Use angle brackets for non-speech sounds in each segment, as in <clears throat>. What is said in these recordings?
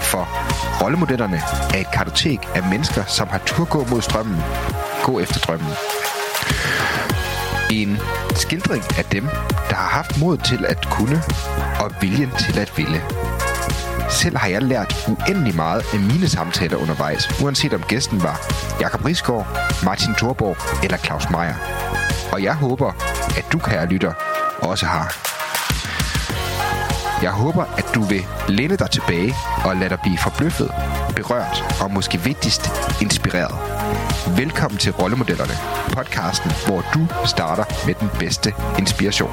For rollemodellerne er et kartotek af mennesker, som har tur gå mod strømmen, gå efter drømmen. En skildring af dem, der har haft mod til at kunne og viljen til at ville. Selv har jeg lært uendelig meget af mine samtaler undervejs, uanset om gæsten var Jakob Risgaard, Martin Thorborg eller Claus Meier. Og jeg håber, at du, kære lytter, også har. Jeg håber, at du vil læne dig tilbage og lade dig blive forbløffet, berørt og måske vigtigst inspireret. Velkommen til Rollemodellerne, podcasten, hvor du starter med den bedste inspiration.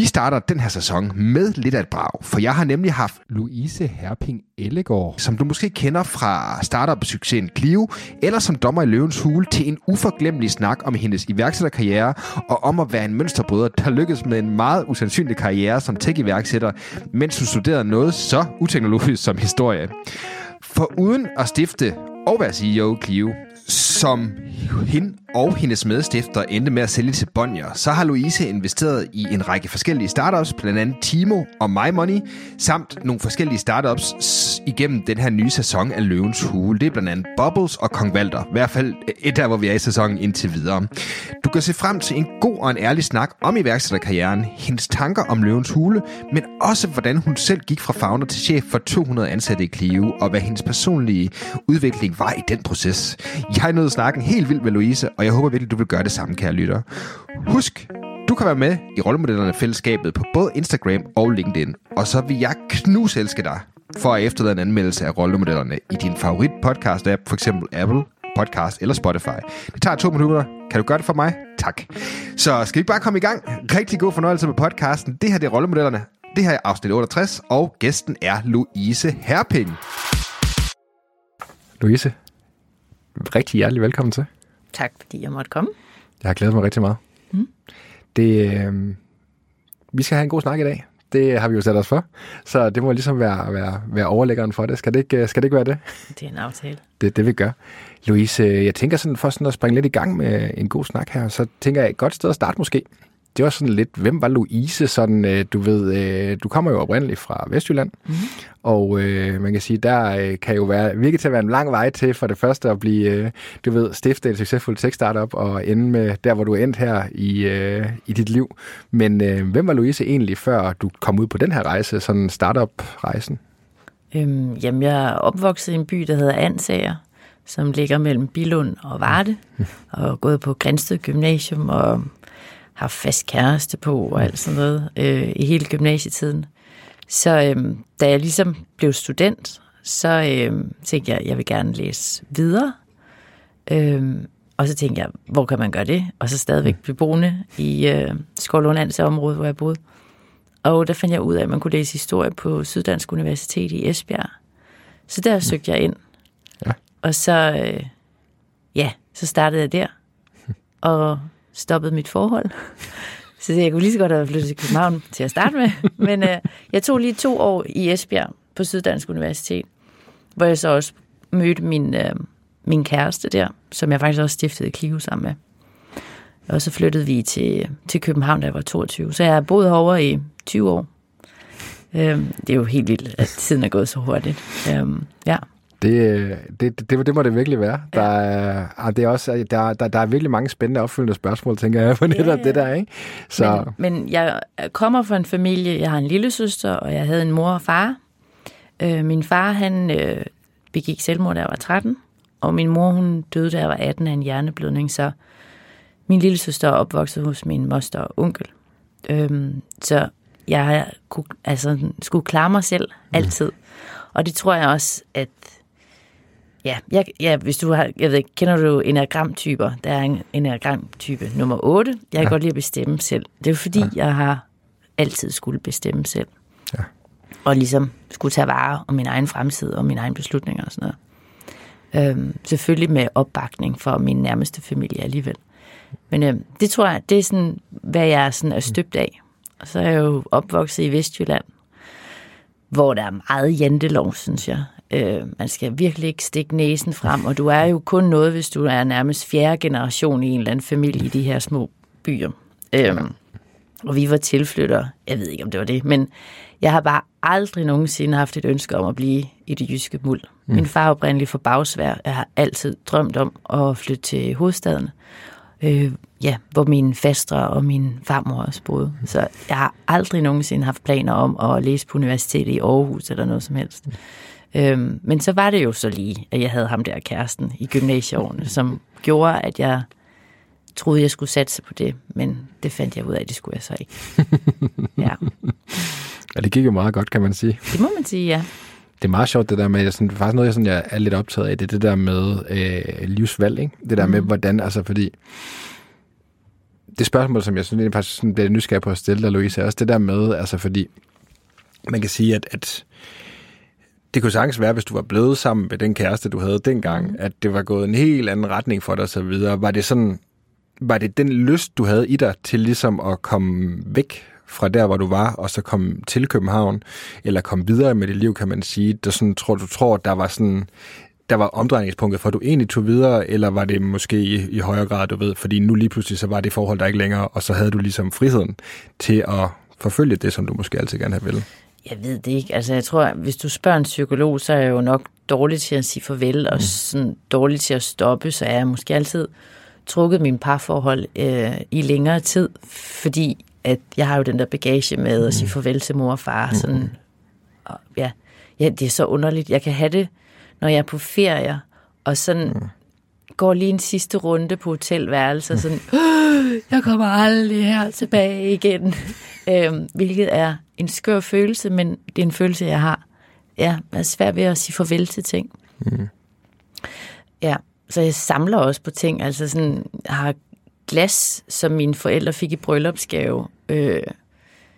Vi starter den her sæson med lidt af et brag, for jeg har nemlig haft Louise Herping Ellegaard. som du måske kender fra startup-succesen Clio, eller som dommer i Løvens Hule, til en uforglemmelig snak om hendes iværksætterkarriere, og om at være en mønsterbryder, der lykkedes med en meget usandsynlig karriere som tech-iværksætter, mens hun studerede noget så uteknologisk som historie. For uden at stifte og være CEO Clio, som hende og hendes medstifter endte med at sælge til Bonnier, så har Louise investeret i en række forskellige startups, blandt andet Timo og MyMoney, samt nogle forskellige startups igennem den her nye sæson af Løvens Hule. Det er blandt andet Bubbles og Kong Valter. I hvert fald øh, et der, hvor vi er i sæsonen indtil videre. Du kan se frem til en god og en ærlig snak om iværksætterkarrieren, hendes tanker om Løvens Hule, men også hvordan hun selv gik fra founder til chef for 200 ansatte i Clio, og hvad hendes personlige udvikling var i den proces. Jeg nåede snakken helt vildt med Louise, og jeg håber virkelig, du vil gøre det samme, kære lytter. Husk, du kan være med i Rollemodellerne Fællesskabet på både Instagram og LinkedIn, og så vil jeg knuselske dig for at efterlade en anmeldelse af Rollemodellerne i din favorit podcast-app, f.eks. Apple Podcast eller Spotify. Det tager to minutter. Kan du gøre det for mig? Tak. Så skal vi bare komme i gang. Rigtig god fornøjelse med podcasten. Det her det er Rollemodellerne. Det her er afsnit 68, og gæsten er Louise Herping. Louise, rigtig hjertelig velkommen til. Tak, fordi jeg måtte komme. Jeg har glædet mig rigtig meget. Mm. Det, øh, vi skal have en god snak i dag. Det har vi jo sat os for. Så det må ligesom være, være, være overlæggeren for det. Skal det, ikke, skal det ikke være det? Det er en aftale. Det er det, vi gør. Louise, jeg tænker sådan, for sådan at springe lidt i gang med en god snak her, så tænker jeg et godt sted at starte måske. Det var sådan lidt, hvem var Louise? Sådan, øh, du ved, øh, du kommer jo oprindeligt fra Vestjylland, mm. og øh, man kan sige, der øh, kan jo være, virke til at være en lang vej til for det første at blive, øh, du ved, stifte et succesfuldt tech-startup og ende med der, hvor du er endt her i, øh, i dit liv. Men øh, hvem var Louise egentlig, før du kom ud på den her rejse, sådan startup-rejsen? Øhm, jamen, jeg er opvokset i en by, der hedder Ansager, som ligger mellem Bilund og Varde, og gået på Grænsted Gymnasium og har fast kæreste på og alt sådan noget øh, i hele gymnasietiden. Så øhm, da jeg ligesom blev student, så øhm, tænkte jeg, at jeg vil gerne læse videre. Øhm, og så tænkte jeg, hvor kan man gøre det? Og så stadigvæk blive boende i øh, Skovlund Ansager område, hvor jeg boede. Og der fandt jeg ud af, at man kunne læse historie på Syddansk Universitet i Esbjerg. Så der søgte jeg ind. Ja. Og så, øh, ja, så startede jeg der. <laughs> Og stoppet mit forhold. Så jeg kunne lige så godt have flyttet til København til at starte med. Men øh, jeg tog lige to år i Esbjerg på Syddansk Universitet, hvor jeg så også mødte min, øh, min kæreste der, som jeg faktisk også stiftede Clio sammen med. Og så flyttede vi til, til København, da jeg var 22. Så jeg har boet herovre i 20 år. Øhm, det er jo helt vildt, at tiden er gået så hurtigt. Øhm, ja. Det, det, det, det må det virkelig være. Der er, ah, det er også, der, der, der er virkelig mange spændende opfølgende spørgsmål, tænker jeg, på netop Ja. det der, ikke? Så, Men, men jeg kommer fra en familie, jeg har en lille søster, og jeg havde en mor og far. Øh, min far, han øh, begik selvmord, da jeg var 13, og min mor, hun døde, da jeg var 18 af en hjerneblødning, så min lille søster er opvokset hos min moster og onkel. Øhm, så jeg kunne, altså, skulle klare mig selv altid. Og det tror jeg også, at Ja, jeg, ja hvis du har, jeg ved kender du enagramtyper? Der er en enagramtype nummer 8. Jeg kan ja. godt lide at bestemme selv. Det er fordi, ja. jeg har altid skulle bestemme selv. Ja. og ligesom skulle tage vare om min egen fremtid og mine egne beslutninger og sådan noget. Øhm, selvfølgelig med opbakning fra min nærmeste familie alligevel. Men øhm, det tror jeg, det er sådan, hvad jeg sådan er støbt af. Og så er jeg jo opvokset i Vestjylland, hvor der er meget jantelov, synes jeg. Øh, man skal virkelig ikke stikke næsen frem, og du er jo kun noget, hvis du er nærmest fjerde generation i en eller anden familie i de her små byer. Øh, og vi var tilflyttere. Jeg ved ikke, om det var det, men jeg har bare aldrig nogensinde haft et ønske om at blive i det jyske muld. Mm. Min far er oprindelig for bagsvær. Jeg har altid drømt om at flytte til hovedstaden. Øh, ja, hvor min fastre og min farmor også boede. Så jeg har aldrig nogensinde haft planer om at læse på universitetet i Aarhus eller noget som helst. Mm. Øhm, men så var det jo så lige, at jeg havde ham der kæresten i gymnasieårene, som gjorde, at jeg troede, jeg skulle satse på det, men det fandt jeg ud af, at det skulle jeg så ikke. <laughs> Ja. Ja, det gik jo meget godt, kan man sige. Det må man sige, ja. Det er meget sjovt, det der med, sådan, faktisk noget, jeg, sådan, jeg er lidt optaget af, det er det der med øh, livsvalg, ikke? Det der mm. med, hvordan, altså fordi, det spørgsmål, som jeg synes, jeg faktisk sådan, bliver nysgerrig på at stille dig, Louise, er også det der med, altså fordi, man kan sige, at, at det kunne sagtens være, hvis du var blevet sammen med den kæreste, du havde dengang, at det var gået en helt anden retning for dig så videre. Var det sådan, var det den lyst, du havde i dig til ligesom at komme væk fra der, hvor du var, og så komme til København, eller komme videre med dit liv, kan man sige, der sådan, tror du tror, der var sådan der var omdrejningspunktet for, at du egentlig tog videre, eller var det måske i, i højere grad, du ved, fordi nu lige pludselig så var det forhold der ikke længere, og så havde du ligesom friheden til at forfølge det, som du måske altid gerne have ville? Jeg ved det ikke. Altså, jeg tror, hvis du spørger en psykolog, så er jeg jo nok dårlig til at sige farvel, og sådan dårlig til at stoppe, så er jeg måske altid trukket min parforhold øh, i længere tid, fordi at jeg har jo den der bagage med at sige farvel til mor og far. Sådan, og, ja, ja, det er så underligt. Jeg kan have det, når jeg er på ferie, og sådan går lige en sidste runde på hotelværelset, sådan, <gasps> jeg kommer aldrig her tilbage igen. <laughs> øhm, hvilket er en skør følelse, men det er en følelse, jeg har. Ja, jeg er svært ved at sige farvel til ting. Mm. Ja, så jeg samler også på ting. Altså sådan, jeg har glas, som mine forældre fik i bryllupsgave. Øh,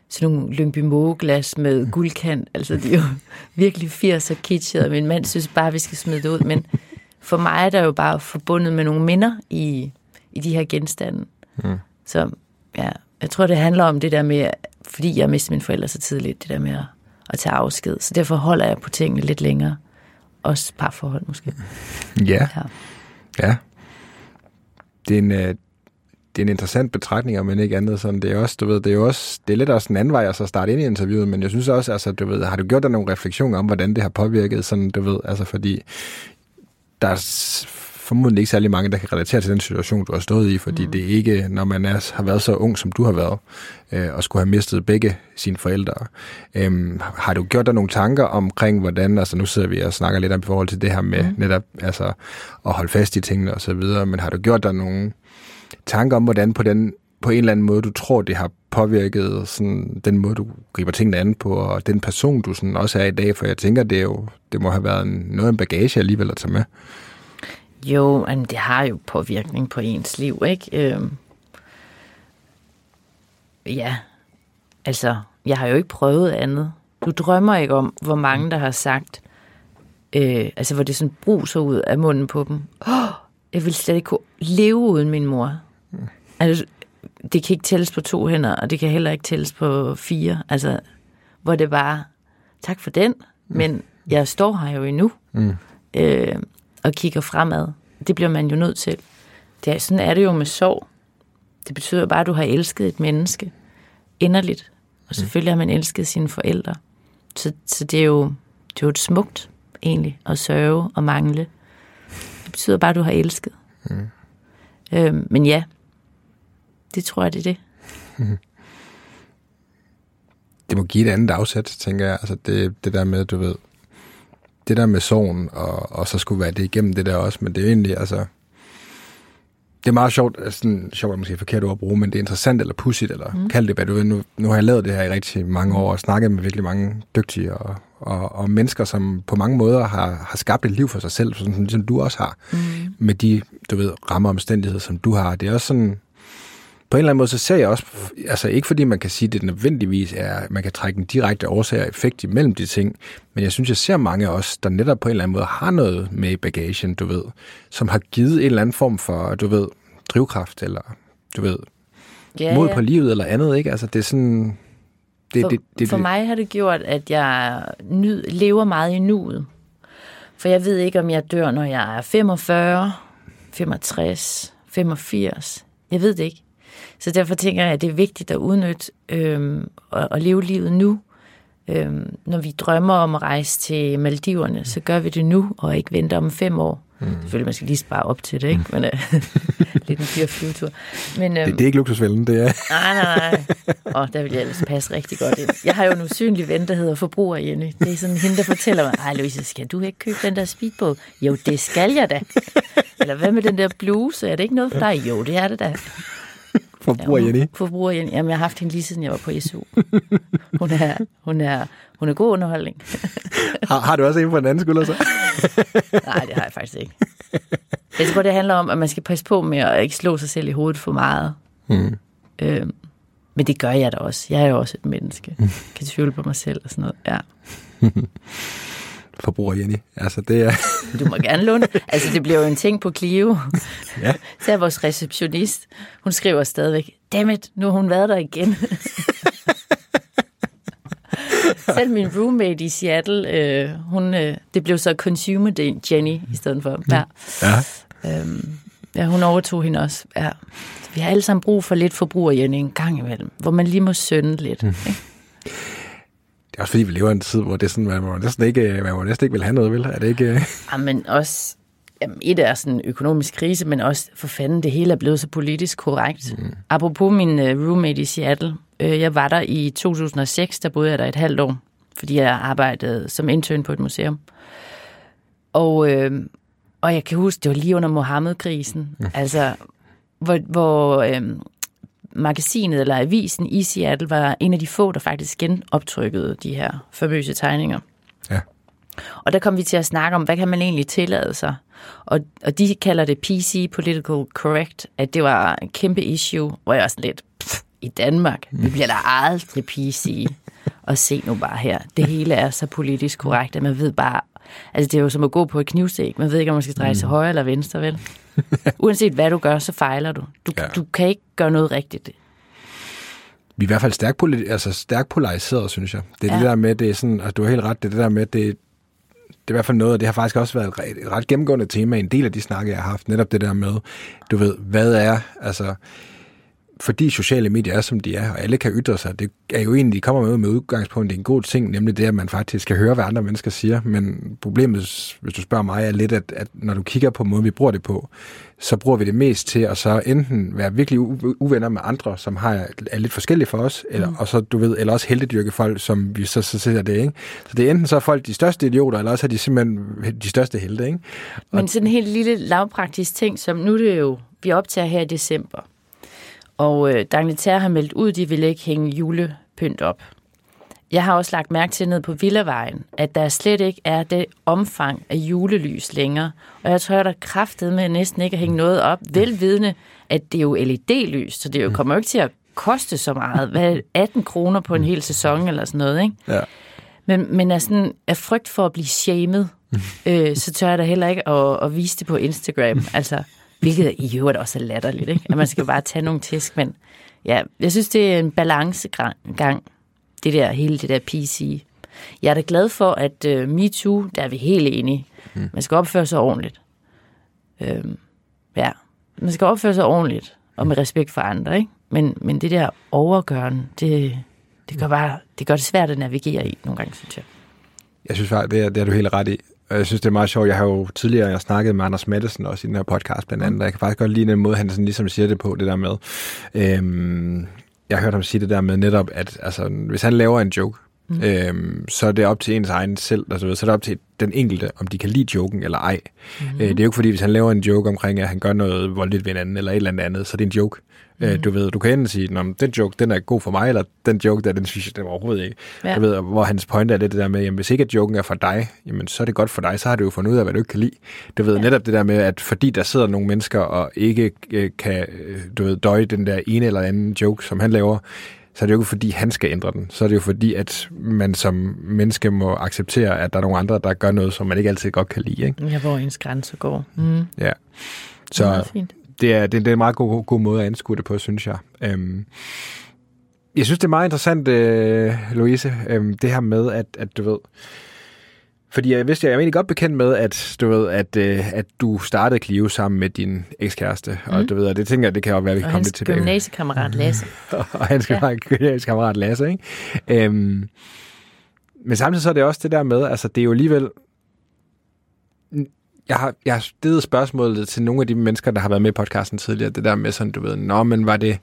sådan nogle Lyngby glas med guldkant. Altså, de er jo <laughs> virkelig 80 og kitschet, og min mand synes bare, vi skal smide det ud. Men for mig er der jo bare forbundet med nogle minder i, i de her genstande. Mm. Så ja, jeg tror, det handler om det der med, fordi jeg mistede mine forældre så tidligt, det der med at, at tage afsked. Så derfor holder jeg på tingene lidt længere. Også parforhold måske. <laughs> Ja, Ja. ja. Det er en, øh, det er en interessant betragtning, men ikke andet sådan. Det er også, du ved, det er også, det er lidt også en anden vej at så starte ind i interviewet, men jeg synes også, altså, du ved, har du gjort dig nogle refleksioner om, hvordan det har påvirket, sådan, du ved, altså, fordi der er formodentlig ikke særlig mange, der kan relatere til den situation, du har stået i, fordi mm. det er ikke, når man er, har været så ung, som du har været, øh, og skulle have mistet begge sine forældre. Øhm, har du gjort dig nogle tanker omkring, hvordan, altså nu sidder vi og snakker lidt om i forhold til det her med mm. netop altså, at holde fast i tingene og så videre, men har du gjort dig nogle tanker om, hvordan på, den, på en eller anden måde, du tror, det har påvirket sådan, den måde, du griber tingene an på, og den person, du sådan også er i dag, for jeg tænker, det, er jo, det må have været en, noget af en bagage alligevel at tage med. Jo, men det har jo påvirkning på ens liv, ikke? Øhm, ja, altså, jeg har jo ikke prøvet andet. Du drømmer ikke om, hvor mange, der har sagt, øh, altså hvor det sådan bruser ud af munden på dem. Oh, jeg vil slet ikke kunne leve uden min mor. Altså, det kan ikke tælles på to hænder, og det kan heller ikke tælles på fire. Altså, hvor det bare, tak for den, men jeg står her jo endnu. Mm. Øh, og kigger fremad. Det bliver man jo nødt til. Det er, sådan er det jo med sorg. Det betyder bare, at du har elsket et menneske inderligt. Og selvfølgelig har man elsket sine forældre. Så, så det, er jo, det er jo et smukt, egentlig, at sørge og mangle. Det betyder bare, at du har elsket. Mm. Øhm, men ja, det tror jeg, det er det. <laughs> det må give et andet afsæt, tænker jeg. Altså det, det der med, du ved, det der med sorgen, og, og så skulle være det igennem det der også, men det er jo egentlig, altså, det er meget sjovt, altså, sådan, sjovt er måske forkert ord at bruge, men det er interessant eller pudsigt, eller mm. kald det, hvad du vil. Nu, nu har jeg lavet det her i rigtig mange år, og snakket med virkelig mange dygtige og, og, og mennesker, som på mange måder har, har skabt et liv for sig selv, sådan som du også har, mm. med de, du ved, rammer og omstændigheder, som du har. Det er også sådan, på en eller anden måde, så ser jeg også, altså ikke fordi man kan sige, at det nødvendigvis er, man kan trække en direkte årsag og effekt imellem de ting, men jeg synes, jeg ser mange af os, der netop på en eller anden måde har noget med i bagagen, du ved, som har givet en eller anden form for, du ved, drivkraft, eller du ved, Ja, mod ja. på livet eller andet, ikke? Altså det er sådan... Det, For, det, det, for det, mig har det gjort, at jeg nyd, lever meget i nuet. For jeg ved ikke, om jeg dør, når jeg er 45, 65, 85. Jeg ved det ikke. Så derfor tænker jeg, at det er vigtigt at udnytte øhm, og, og leve livet nu. Øhm, når vi drømmer om at rejse til Maldiverne, så gør vi det nu, og ikke vente om fem år. Mm. Selvfølgelig, man skal lige spare op til det, ikke? Men, øh, <laughs> lidt en dyr flyvetur. Men, øhm, det, det er ikke luksusvælden, det er... Nej, nej, nej. <laughs> Og der vil jeg ellers passe rigtig godt ind. Jeg har jo en usynlig ven, der hedder Forbruger Jenny. Det er sådan hende, der fortæller mig, ej Louise, skal du ikke købe den der speedbåd? Jo, det skal jeg da. Eller hvad med den der bluse? Er det ikke noget for dig? Jo, det er det da. Forbruger Jenny. Forbruger Jenny. Jamen, jeg har haft hende lige siden jeg var på SU. Hun er, hun er, hun er god underholdning. <laughs> Har, har du også en på den anden skulder så? <laughs> Nej, det har jeg faktisk ikke. Jeg tror, det handler om, at man skal passe på med at ikke slå sig selv i hovedet for meget. Mm. Øhm, men det gør jeg da også. Jeg er jo også et menneske. <laughs> Kan tvivle på mig selv og sådan noget. Ja. Forbruger Jenny. Altså det er... <laughs> Du må gerne låne. Altså, det bliver jo en ting på Clio. Ja. <laughs> Så er vores receptionist. Hun skriver stadigvæk, dammit, nu har hun været der igen. <laughs> Selv min roommate i Seattle, øh, hun, øh, det blev så consumer Jenny i stedet for. Ja. Ja. Øhm, ja, hun overtog hende også. Ja. Så vi har alle sammen brug for lidt forbruger Jenny en gang imellem, hvor man lige må synde lidt. Ikke? Det er også fordi, vi lever i en tid, hvor det er sådan, man må næsten ikke, man må næsten ikke vil have noget, vel? Er det ikke... øh? <laughs> Ja, men også, jamen, et er sådan en økonomisk krise, men også for fanden, det hele er blevet så politisk korrekt. Mm. Apropos min uh, roommate i Seattle, øh, jeg var der i 2006, der boede jeg der et halvt år, fordi jeg arbejdede som intern på et museum. Og, øh, og jeg kan huske, det var lige under Mohammed-krisen, mm. altså, hvor, hvor øh, magasinet eller avisen i Seattle var en af de få, der faktisk genoptrykkede de her famøse tegninger. Ja. Og der kom vi til at snakke om, hvad kan man egentlig tillade sig? Og, og de kalder det PC, Political Correct, at det var en kæmpe issue, hvor jeg også lidt, pff, i Danmark, vi bliver da aldrig PC. Og <laughs> se nu bare her, det hele er så politisk korrekt, at man ved bare, altså det er jo som at gå på et knivsæg, man ved ikke, om man skal dreje til højre eller venstre, vel? <laughs> Uanset hvad du gør, så fejler du. Du, Ja. du kan ikke gøre noget rigtigt. Vi er i hvert fald stærkt, poli- altså stærkt polariseret, synes jeg. Det er ja. det der med, det er sådan, altså du har helt ret, det er det der med, det, det er i hvert fald noget, og det har faktisk også været et ret, et ret gennemgående tema i en del af de snakke, jeg har haft. Netop det der med, du ved, hvad er, altså, fordi sociale medier er, som de er, og alle kan ytre sig, det er jo egentlig, de kommer med med udgangspunkt, er en god ting, nemlig det, at man faktisk skal høre, hvad andre mennesker siger. Men problemet, hvis du spørger mig, er lidt, at, at når du kigger på måden, vi bruger det på, så bruger vi det mest til at så enten være virkelig u- uvenner med andre, som har, er lidt forskellige for os, eller, mm. og så, du ved, eller også heldedyrke folk, som vi så, så ser det, ikke? Så det er enten så er folk de største idioter, eller også er de simpelthen de største helte, ikke? Men sådan en helt lille lavpraktisk ting, som nu er det jo, vi optager her i december. Og øh, Dagnetær har meldt ud, de vil ikke hænge julepynt op. Jeg har også lagt mærke til ned på Villavejen, at der slet ikke er det omfang af julelys længere. Og jeg tror, der er kraftet med næsten ikke at hænge noget op, velvidende, at det er jo LED-lys, så det jo kommer jo ikke til at koste så meget. Hvad, 18 kroner på en hel sæson eller sådan noget, ikke? Ja. Men, men af, sådan, af frygt for at blive shamed, øh, så tør jeg da heller ikke at, at vise det på Instagram. Altså, hvilket i øvrigt også er latterligt, ikke? At man skal bare tage nogle tæsk, men ja, jeg synes, det er en balancegang, det der, hele det der PC. Jeg er da glad for, at uh, MeToo, der er vi helt enige. Man skal opføre sig ordentligt. Øhm, ja, man skal opføre sig ordentligt, og med respekt for andre, ikke? Men, men det der overgørende, det, det gør bare, det gør det svært at navigere i nogle gange, synes jeg. Jeg synes faktisk, det er, det er du helt ret i. Og jeg synes, det er meget sjovt. Jeg har jo tidligere jeg snakket med Anders Madsen også i den her podcast blandt andet, og jeg kan faktisk godt lide den måde, han sådan ligesom siger det på, det der med. Øhm, jeg har hørt ham sige det der med netop, at altså, hvis han laver en joke, mm. øhm, så er det op til ens egen selv, altså, så er det op til den enkelte, om de kan lide joken eller ej. Mm. Øh, det er jo ikke fordi, hvis han laver en joke omkring, at han gør noget voldeligt ved en anden, eller et eller andet andet, så er det en joke. Mm. Du ved, du kan enten sige, at den joke, den er god for mig, eller den joke der, den synes jeg, den er overhovedet ikke. Ja. Du ved, hvor hans point er det, det der med, jamen hvis ikke at joken er for dig, jamen så er det godt for dig, så har du jo fundet ud af, hvad du ikke kan lide. Du ved, ja. netop det der med, at fordi der sidder nogle mennesker og ikke øh, kan, øh, du ved, døje den der ene eller anden joke, som han laver, så er det jo ikke fordi, han skal ændre den. Så er det jo fordi, at man som menneske må acceptere, at der er nogle andre, der gør noget, som man ikke altid godt kan lide. Ikke? Ja, hvor ens grænse går. Mm. Ja. Så Så fint. det er, det, det er en meget god, god måde at anskue det på, synes jeg. Øhm, jeg synes, det er meget interessant, øh, Louise, øh, det her med, at, at du ved... Fordi jeg vidste, jeg er egentlig godt bekendt med, at du ved, at, øh, at du startede Clio sammen med din ekskæreste, mm. og du ved, og det tænker jeg, det kan jo være, at vi kan Og komme hans lidt tilbage. gymnasiekammerat Lasse. <laughs> og hans Ja. ja. kammerat Lasse, ikke? Øhm, men samtidig så er det også det der med, altså det er jo alligevel... Jeg har, jeg har stillet spørgsmålet til nogle af de mennesker, der har været med i podcasten tidligere, det der med sådan, du ved, nå, men var det...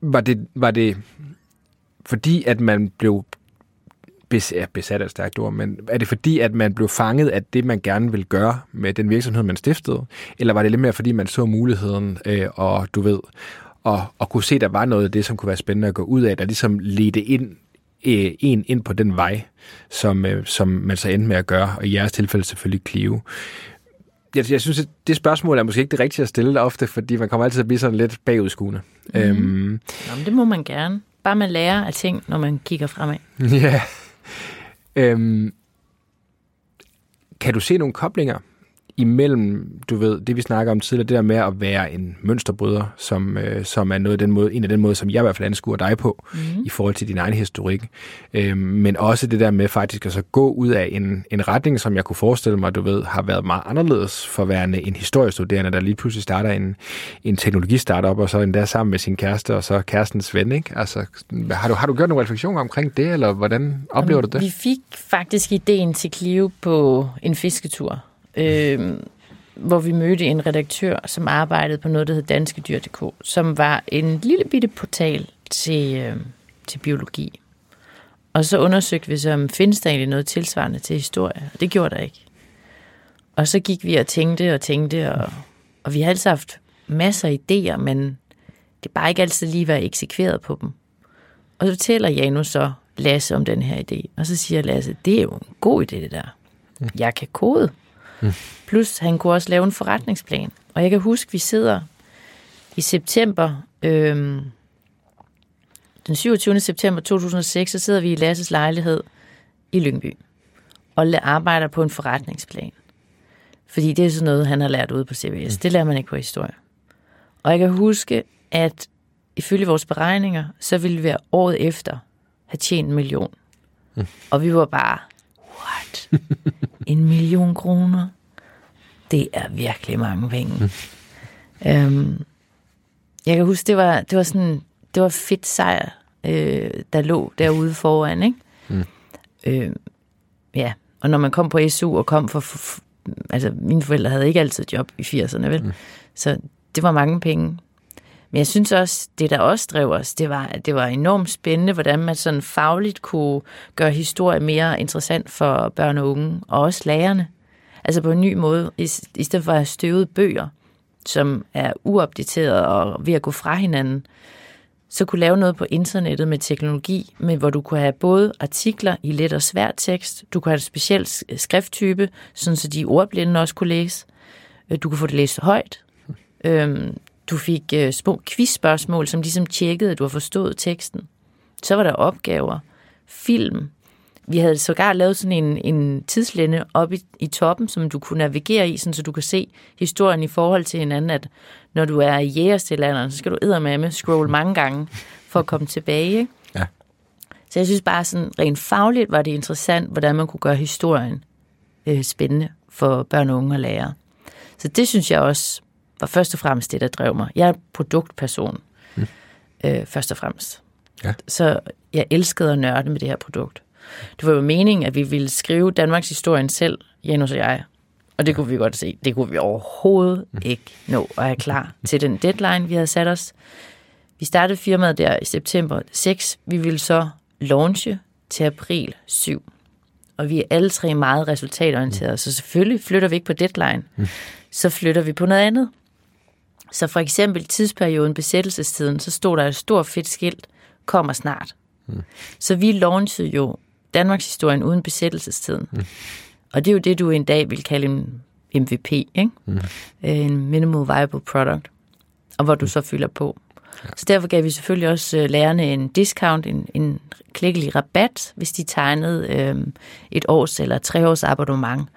Var det, var det fordi, at man blev bes, ja, besat af et stærkt ord, men er det fordi, at man blev fanget af det, man gerne ville gøre med den virksomhed, man stiftede? Eller var det lidt mere, fordi man så muligheden, øh, og du ved, og, og kunne se, at der var noget af det, som kunne være spændende at gå ud af, der ligesom ledte ind, øh, en ind på den vej, som, øh, som man så endte med at gøre, og i jeres tilfælde selvfølgelig Clio. Jeg, jeg synes, at det spørgsmål er måske ikke det rigtige at stille ofte, fordi man kommer altid til at blive sådan lidt bagudskuende. Mm. Øhm, Nå, men det må man gerne. Bare man lærer af ting, når man kigger fremad. Ja. Øhm, kan du se nogle koblinger? Imellem, du ved, det vi snakker om tidligere, det der med at være en mønsterbryder, som, øh, som er noget af den måde, en af den måde, som jeg i hvert fald anskuer dig på, mm. i forhold til din egen historik. Øhm, men også det der med faktisk at så gå ud af en, en retning, som jeg kunne forestille mig, du ved, har været meget anderledes for værende en historiestuderende, der lige pludselig starter en, en teknologistartup, og så endda sammen med sin kæreste, og så kærestens ven, ikke? Altså, har du, har du gjort nogle refleksioner omkring det, eller hvordan oplever du det? Vi fik faktisk ideen til Clio på en fisketur, øh, hvor vi mødte en redaktør, som arbejdede på noget, der hed Danske Dyr.dk, som var en lille bitte portal til, øh, til biologi. Og så undersøgte vi så, om findes der egentlig noget tilsvarende til historie, og det gjorde der ikke. Og så gik vi og tænkte og tænkte, og, og vi har altid haft masser af idéer, men det er bare ikke altid lige været eksekveret på dem. Og så fortæller Janus så Lasse om den her idé. Og så siger Lasse, det er jo en god idé, det der. Jeg kan kode. Plus, han kunne også lave en forretningsplan. Og jeg kan huske, vi sidder i september, øhm, den 27. september 2006, så sidder vi i Lasses lejlighed i Lyngby og arbejder på en forretningsplan. Fordi det er sådan noget, han har lært ude på CBS. Det lærer man ikke på historie. Og jeg kan huske, at ifølge vores beregninger, så ville vi året efter have tjent en million. Og vi var bare, what? <laughs> En million kroner? Det er virkelig mange penge. øhm, jeg kan huske, det var, det var sådan, det var fedt sejr, øh, der lå derude foran, ikke? Mm. Øh, ja, og når man kom på SU og kom for, for, for altså mine forældre havde ikke altid job i 80'erne, vel? Mm. Så det var mange penge. Men jeg synes også, det der også drev os, det var, at det var enormt spændende, hvordan man sådan fagligt kunne gøre historie mere interessant for børn og unge, og også lærerne. Altså på en ny måde, i, i stedet for at have støvet bøger, som er uopdaterede og ved at gå fra hinanden, så kunne lave noget på internettet med teknologi, men hvor du kunne have både artikler i let og svær tekst, du kunne have en speciel skrifttype, sådan så de ordblinde også kunne læse. Øh, du kunne få det læst højt. Øhm, du fik øh, små quizspørgsmål, som ligesom tjekkede, at du har forstået teksten. Så var der opgaver, film. Vi havde sågar lavet sådan en, en tidslænde oppe i, i toppen, som du kunne navigere i, sådan, så du kan se historien i forhold til hinanden, at når du er i jægerstillalderen, så skal du eddermame scroll mange gange for at komme tilbage. Ikke? Ja. Så jeg synes bare sådan rent fagligt var det interessant, hvordan man kunne gøre historien øh, spændende for børn og unge og lærere. Så det synes jeg også var først og fremmest det, der drev mig. Jeg er produktperson, mm. øh, først og fremmest. Ja. Så jeg elskede at nørde med det her produkt. Det var jo meningen, at vi ville skrive Danmarks historien selv, Janus og jeg. Og det kunne vi godt se. Det kunne vi overhovedet ikke nå at have klar til den deadline, vi havde sat os. Vi startede firmaet der i september 6. Vi ville så launche til april 7. Og vi er alle tre meget resultatorienterede, så selvfølgelig flytter vi ikke på deadline. Så flytter vi på noget andet. Så for eksempel tidsperioden, besættelsestiden, så stod der et stort fedt skilt, kommer snart. Mm. Så vi launchede jo Danmarks historien uden besættelsestiden. Mm. Og det er jo det, du en dag vil kalde en MVP, ikke? Mm. En minimal viable product. Og hvor du så fylder på. Ja. Så derfor gav vi selvfølgelig også øh, lærerne en discount, en, en klikkelig rabat, hvis de tegnede øh, et års eller tre års abonnement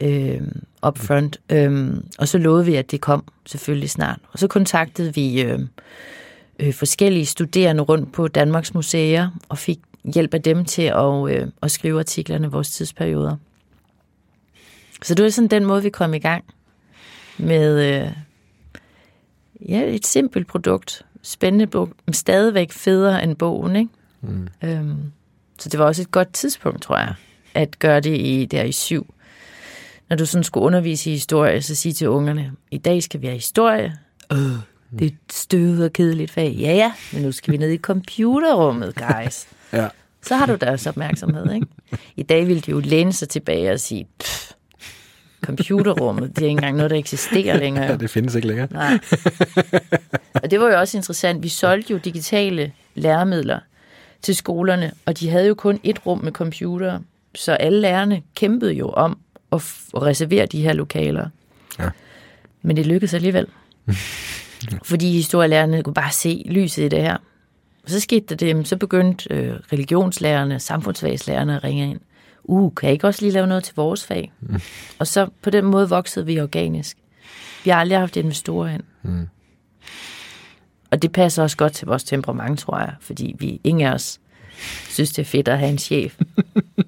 øh, upfront. Øh, og så lovede vi, at det kom selvfølgelig snart. Og så kontaktede vi øh, øh, forskellige studerende rundt på Danmarks Museer og fik hjælp af dem til at, øh, at skrive artiklerne vores tidsperioder. Så det var sådan den måde, vi kom i gang med øh, ja, et simpelt produkt. Spændende bog, men stadigvæk federe end bogen, ikke? Mm. Øhm, så det var også et godt tidspunkt, tror jeg, at gøre det i, der i syv. Når du sådan skulle undervise i historie, så sige til ungerne, i dag skal vi have historie. Øh, det er et støvet og kedeligt fag. Ja, ja, men nu skal vi ned i computerrummet, guys. <laughs> Ja. Så har du deres opmærksomhed, ikke? I dag vil de jo læne sig tilbage og sige, "Pff, computerrummet, det er ikke engang noget, der eksisterer <laughs> længere. ja, det findes ikke længere. Nej. Og det var jo også interessant. Vi solgte jo digitale læremidler til skolerne, og de havde jo kun et rum med computer, så alle lærerne kæmpede jo om at, at reservere de her lokaler. Ja. Men det lykkedes alligevel. <laughs> Fordi historielærerne kunne bare se lyset i det her. Og så skete det, så begyndte øh, religionslærerne, samfundsfagslærerne at ringe ind. Uh, kan I ikke også lige lave noget til vores fag? Mm. <laughs> Og så på den måde voksede vi organisk. Vi har aldrig haft investorer ind. Mm. Og det passer også godt til vores temperament, tror jeg, fordi vi ingen af os synes, det er fedt at have en chef. <laughs>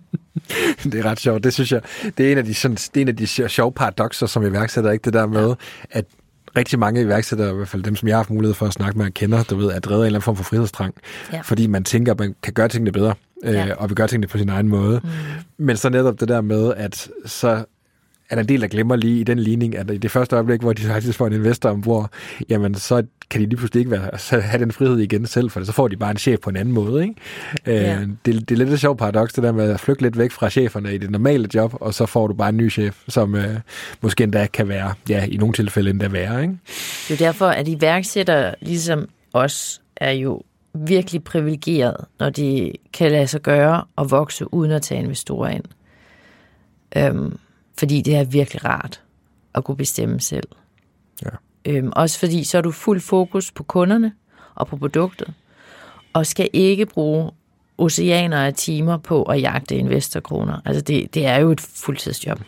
Det er ret sjovt. Det synes jeg, det er en af de, sådan, det er en af de sjove paradoxer, som iværksætter, ikke? Det der med, at rigtig mange iværksættere, i hvert fald dem, som jeg har haft mulighed for at snakke med og kender, du ved, er drevet af en eller anden form for frihedstrang. Ja. Fordi man tænker, at man kan gøre tingene bedre, Ja. øh, og vi gør tingene på sin egen måde. Mm. Men så netop det der med, at så er der en del, der glemmer lige i den ligning, at i det første øjeblik, hvor de faktisk får en investor ombord, jamen så kan de lige pludselig ikke være, have den frihed igen selv, for så får de bare en chef på en anden måde. Ikke? Ja. Øh, det, det er lidt et sjovt paradoks, det der med at flygte lidt væk fra cheferne i det normale job, og så får du bare en ny chef, som øh, måske endda kan være, ja, i nogle tilfælde endda være. Ikke? Det er jo derfor, at iværksættere, ligesom os, er jo virkelig privilegeret, når de kan lade sig gøre og vokse uden at tage investorer ind. Øhm, fordi det er virkelig rart at kunne bestemme selv. Ja. Øhm, også fordi så er du fuld fokus på kunderne og på produktet, og skal ikke bruge oceaner af timer på at jagte investorkroner. Altså det, det er jo et fuldtidsjob.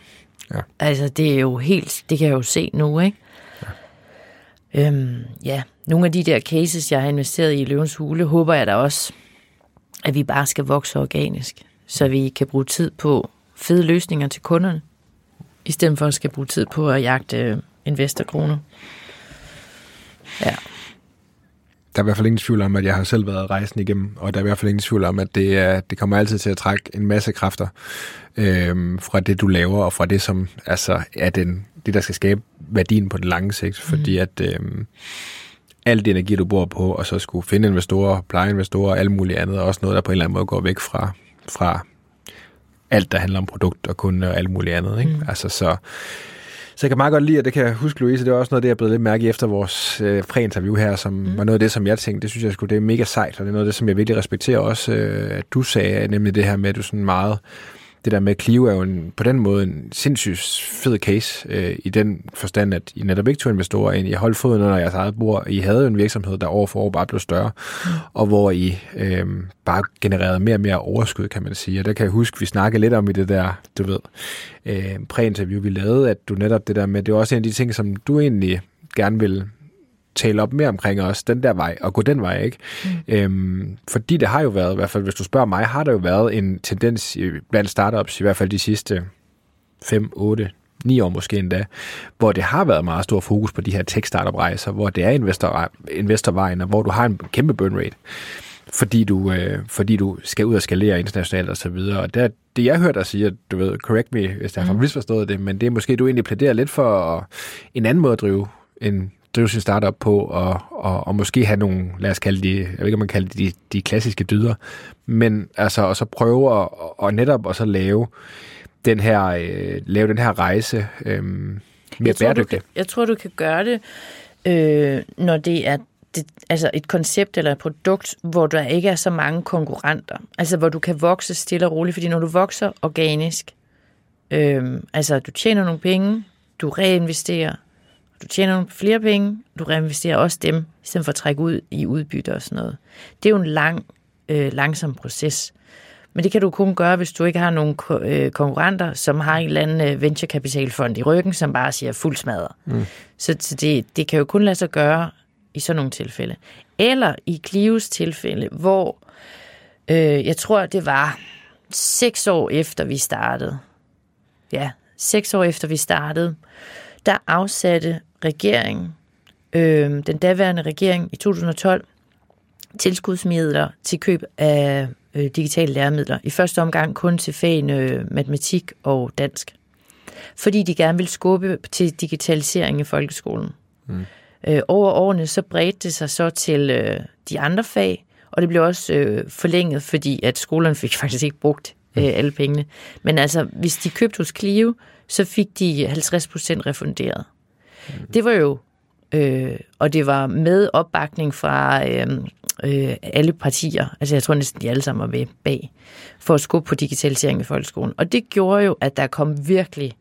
Ja. Altså det er jo helt, det kan jeg jo se nu, ikke? Ja. Øhm, ja, nogle af de der cases, jeg har investeret i i Løvens Hule, håber jeg da også, at vi bare skal vokse organisk, så vi kan bruge tid på fede løsninger til kunderne, i stedet for at skal bruge tid på at jagte øh, investorkroner. Ja. Der er i hvert fald ingen tvivl om, at jeg har selv været rejsen igennem, og der er i hvert fald ingen tvivl om, at det, er, det kommer altid til at trække en masse kræfter øhm, fra det, du laver, og fra det, som altså, er den, det, der skal skabe værdien på den lange sigt, fordi at øhm, al det energi, du bruger på, og så skulle finde investorer, pleje investorer og alt muligt andet, er også noget, der på en eller anden måde går væk fra, fra alt, der handler om produkt og kunde og alt muligt andet. Ikke? Mm. Altså, så, så jeg kan meget godt lide, og det kan jeg huske, Louise, det var også noget, det jeg blev lidt mærke efter vores øh, præinterview her, som mm. var noget af det, som jeg tænkte, det synes jeg skulle, det er mega sejt, og det er noget af det, som jeg virkelig respekterer også, øh, at du sagde, nemlig det her med, at du sådan meget, det der med Clio er jo en, på den måde en sindssygt fed case, øh, i den forstand, at I netop ikke tog investorer ind, I holdt foden under jeres eget bord, I havde en virksomhed, der år for år bare blev større, mm. og hvor I øh, bare genererede mere og mere overskud, kan man sige, og der kan jeg huske, vi snakkede lidt om i det der, du ved, øh, præinterview, vi lavede, at du netop det der med, det var også en af de ting, som du egentlig gerne vil tale op mere omkring os, den der vej, og gå den vej, ikke? Mm. Øhm, fordi det har jo været, i hvert fald hvis du spørger mig, har der jo været en tendens blandt startups, i hvert fald de sidste 5, 8, 9 år måske endda, hvor det har været meget stor fokus på de her tech-startup-rejser, hvor det er investor, investorvejen, og hvor du har en kæmpe burn rate fordi du, øh, fordi du skal ud og skalere internationalt og så videre. Og der, det jeg hørte dig sige, at du ved, correct me, hvis jeg har misforstået det, men det er måske, du egentlig plæderer lidt for en anden måde at drive, en, drive sin startup på, og, og, og måske have nogle, lad os kalde de, jeg ved ikke, om man kalder de, de, de klassiske dyder, men altså, og så prøve at, og netop og så lave den her, øh, lave den her rejse øh, mere jeg tror, bæredygtig. kan, jeg tror, du kan gøre det øh, når det er det, altså et koncept eller et produkt, hvor der ikke er så mange konkurrenter. Altså hvor du kan vokse stille og roligt, fordi når du vokser organisk, øh, altså du tjener nogle penge, du reinvesterer, du tjener nogle flere penge, du reinvesterer også dem, i stedet for at trække ud i udbytte og sådan noget. Det er jo en lang, øh, langsom proces. Men det kan du kun gøre, hvis du ikke har nogen ko- øh, konkurrenter, som har en eller anden øh, venturekapitalfond i ryggen, som bare siger fuld smadret. Mm. Så, så det, det kan jo kun lade sig gøre i sådan nogle tilfælde. Eller i Clios tilfælde, hvor øh, jeg tror, det var seks år efter vi startede. Ja, seks år efter vi startede, der afsatte regeringen, øh, den daværende regering i 2012, tilskudsmidler til køb af øh, digitale læremidler. I første omgang kun til fagene øh, matematik og dansk. Fordi de gerne vil skubbe til digitalisering i folkeskolen. Mm. Øh, over årene så bredte det sig så til øh, de andre fag, og det blev også øh, forlænget, fordi at skolerne fik <laughs> faktisk ikke brugt øh, alle pengene. Men altså, hvis de købte hos Clio, så fik de 50% refunderet. Mm. Det var jo, øh, og det var med opbakning fra øh, øh, alle partier, altså jeg tror næsten de alle sammen var med bag, for at skubbe på digitalisering i folkeskolen. Og det gjorde jo, at der kom virkelig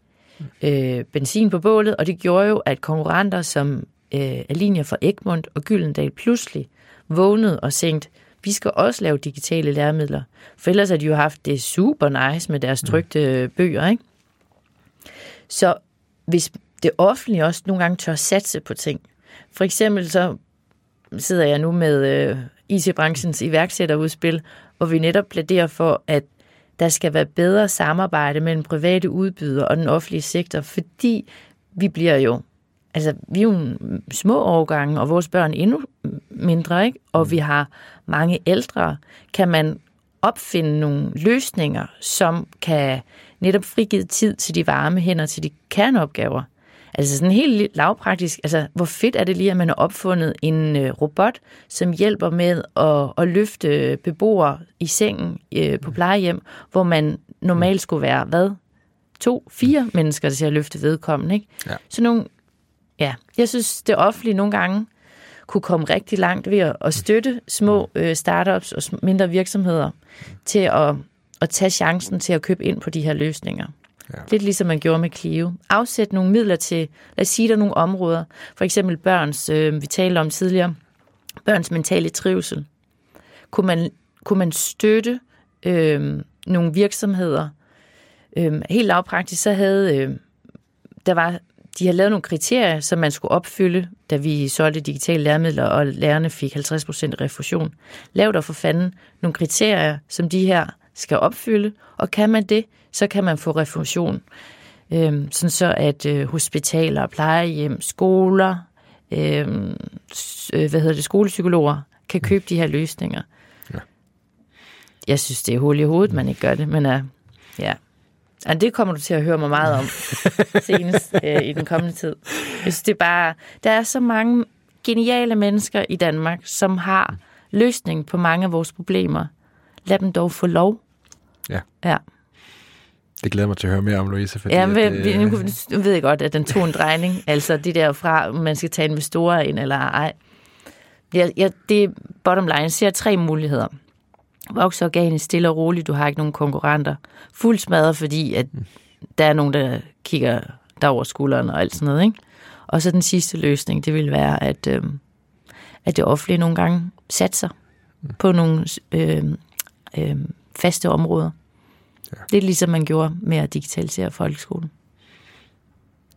øh, benzin på bålet, og det gjorde jo, at konkurrenter som øh, Alinea fra Egmont og Gyldendal pludselig vågnede og tænkte, vi skal også lave digitale læremidler. For ellers har de jo haft det super nice med deres trygte bøger, ikke? Så hvis det offentlige også nogle gange tør satse på ting. For eksempel så sidder jeg nu med øh, IT-branchens iværksætterudspil, hvor vi netop plæderer for, at der skal være bedre samarbejde mellem private udbydere og den offentlige sektor, fordi vi bliver jo, altså vi er jo små årgange, og vores børn endnu mindre, ikke? Og vi har mange ældre. Kan man opfinde nogle løsninger, som kan netop frigive tid til de varme hænder, til de kerneopgaver. Altså sådan helt lavpraktisk, altså hvor fedt er det lige, at man har opfundet en øh, robot, som hjælper med at, at løfte beboere i sengen øh, på plejehjem, hvor man normalt skulle være, hvad? To, fire mennesker til at løfte vedkommende, ikke? Ja. Så nogle, ja, jeg synes, det offentlige nogle gange kunne komme rigtig langt ved at, at støtte små øh, startups og mindre virksomheder til at, at tage chancen til at købe ind på de her løsninger. Ja. Lidt ligesom man gjorde med Clio. Afsæt nogle midler til, lad os sige, der nogle områder. For eksempel børns, øh, vi talte om tidligere, børns mentale trivsel. Kunne man, kunne man støtte øh, nogle virksomheder? Øh, helt lavpraktisk, så havde øh, der var de har lavet nogle kriterier, som man skulle opfylde, da vi solgte digitale læremidler, og lærerne fik 50% refusion. Lav der for fanden nogle kriterier, som de her skal opfylde, og kan man det, så kan man få refusion. Øhm, sådan så at øh, hospitaler, plejehjem, skoler, øhm, øh, hvad hedder det, skolepsykologer kan købe de her løsninger. Ja. Jeg synes, det er hul i hovedet, man ikke gør det, men uh, ja. Ja, det kommer du til at høre mig meget om <laughs> senest øh, i den kommende tid. Jeg synes, det er bare, der er så mange geniale mennesker i Danmark, som har løsning på mange af vores problemer. Lad dem dog få lov. Ja. Ja. Det glæder mig til at høre mere om, Louise. Fordi Ja, men, øh, vi, nu, nu ved jeg godt, at den tog en drejning. <laughs> altså det der fra, om man skal tage investorer ind eller ej. Jeg, jeg, det er bottom line. Jeg ser tre muligheder. Vokse organisk, stille og roligt. Du har ikke nogen konkurrenter. Fuld smadret, fordi at der er nogen, der kigger der over skulderen og alt sådan noget. Ikke? Og så den sidste løsning, det vil være, at, øh, at det offentlige nogle gange satser på nogle øh, øh, faste områder. Ja. Lidt ligesom man gjorde med at digitalisere folkeskolen.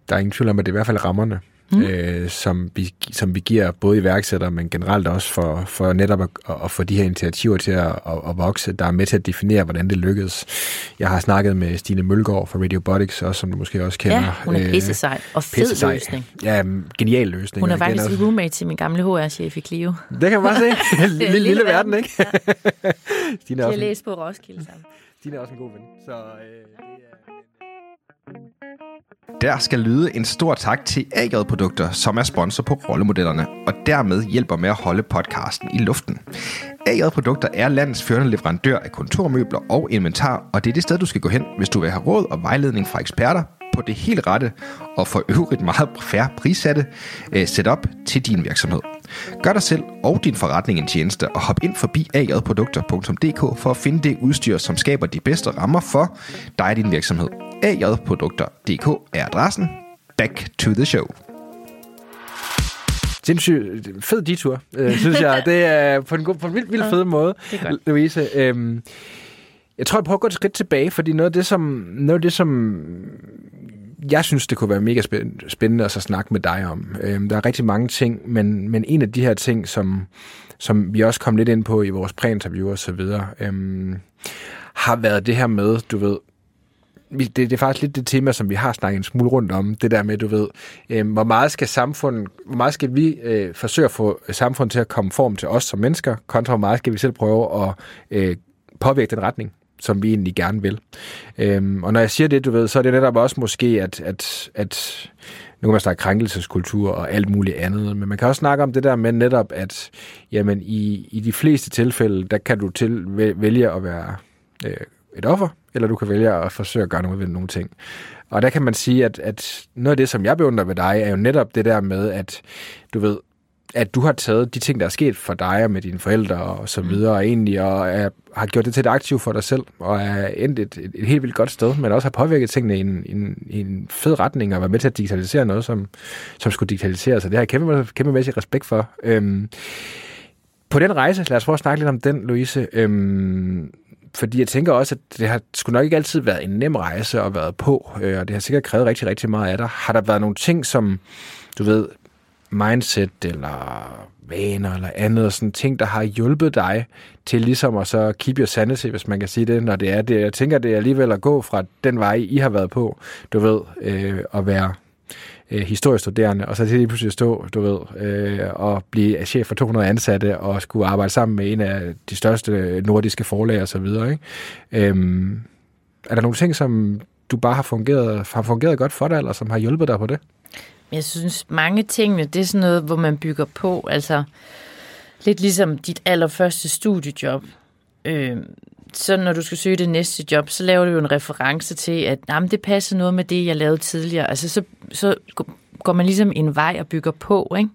der er ingen tvivl om, at det er i hvert fald rammerne, mm. øh, som, vi, som vi giver både iværksættere, men generelt også for, for netop at, at få de her initiativer til at, at, at vokse, der er med til at definere, hvordan det lykkedes. Jeg har snakket med Stine Mølgaard fra Radiobotics, også, som du måske også kender. Ja, hun er pisse sej og fed pisse sej. løsning. Ja, mm, genial løsning. Hun er faktisk også- roommate til min gamle HR-chef i Clio. Det kan man bare se. <laughs> lille, lille, lille verden, ikke? <laughs> Stine, er Jeg også, en- læste på Roskilde sammen. Stine er også en god ven. Så, øh, det er... Der skal lyde en stor tak til AJ Produkter, som er sponsor på rollemodellerne, og dermed hjælper med at holde podcasten i luften. AJ Produkter er landets førende leverandør af kontormøbler og inventar, og det er det sted, du skal gå hen, hvis du vil have råd og vejledning fra eksperter på det helt rette og for øvrigt meget færre prissatte øh, setup til din virksomhed. Gør dig selv og din forretning en tjeneste og hop ind forbi agadprodukter.dk for at finde det udstyr, som skaber de bedste rammer for dig og din virksomhed ajprodukter.dk er adressen. Back to the show. Sindssygt fed detur, øh, synes jeg. Det er på en, god, på en vild, vild fed måde. Louise. Øhm, jeg tror, jeg prøver at gå et skridt tilbage, fordi noget af det, som, noget af det, som jeg synes, det kunne være mega spændende, at så snakke med dig om. Øhm, der er rigtig mange ting, men, men en af de her ting, som, som vi også kom lidt ind på i vores præinterview og så videre, øhm, har været det her med, du ved, det, det er faktisk lidt det tema, som vi har snakket en smule rundt om. Det der med, du ved, øh, hvor meget skal samfundet, hvor meget skal vi øh, forsøge at få samfundet til at komme form til os som mennesker, kontra hvor meget skal vi selv prøve at øh, påvirke den retning, som vi egentlig gerne vil. Øhm, og når jeg siger det, du ved, så er det netop også måske, at, at, at nu kan man snakke krænkelseskultur og alt muligt andet, men man kan også snakke om det der med netop, at jamen, i, i de fleste tilfælde, der kan du til vælge at være øh, et offer, eller du kan vælge at forsøge at gøre noget ved nogle ting. Og der kan man sige, at, at noget af det, som jeg beundrer ved dig, er jo netop det der med, at du ved, at du har taget de ting, der er sket for dig og med dine forældre og så videre, og egentlig og er, har gjort det til et aktiv for dig selv, og er endt et, et, et helt vildt godt sted, men også har påvirket tingene i en, en, en fed retning, og været med til at digitalisere noget, som, som skulle digitaliseres, og det har jeg kæmpe, kæmpemæssig respekt for. Øhm, på den rejse, lad os prøve at snakke lidt om den, Louise. Øhm, fordi jeg tænker også, at det har sgu nok ikke altid været en nem rejse at være på, øh, og det har sikkert krævet rigtig, rigtig meget af dig. Har der været nogle ting, som, du ved, mindset eller vaner eller andet, og sådan ting, der har hjulpet dig til ligesom at så keep your sanity, hvis man kan sige det, når det er det. Jeg tænker, det er alligevel at gå fra den vej, I har været på, du ved, øh, at være øh, historiestuderende, og så til lige pludselig stå, du ved, øh, og blive chef for 200 ansatte, og skulle arbejde sammen med en af de største nordiske forlag og så videre, ikke? Øhm, er der nogle ting, som du bare har fungeret, har fungeret godt for dig, eller som har hjulpet dig på det? Jeg synes, mange tingene, det er sådan noget, hvor man bygger på. Altså, lidt ligesom dit allerførste studiejob. Øh, så når du skal søge det næste job, så laver du jo en reference til, at jamen, det passer noget med det, jeg lavede tidligere. Altså, så, så går man ligesom en vej og bygger på, ikke?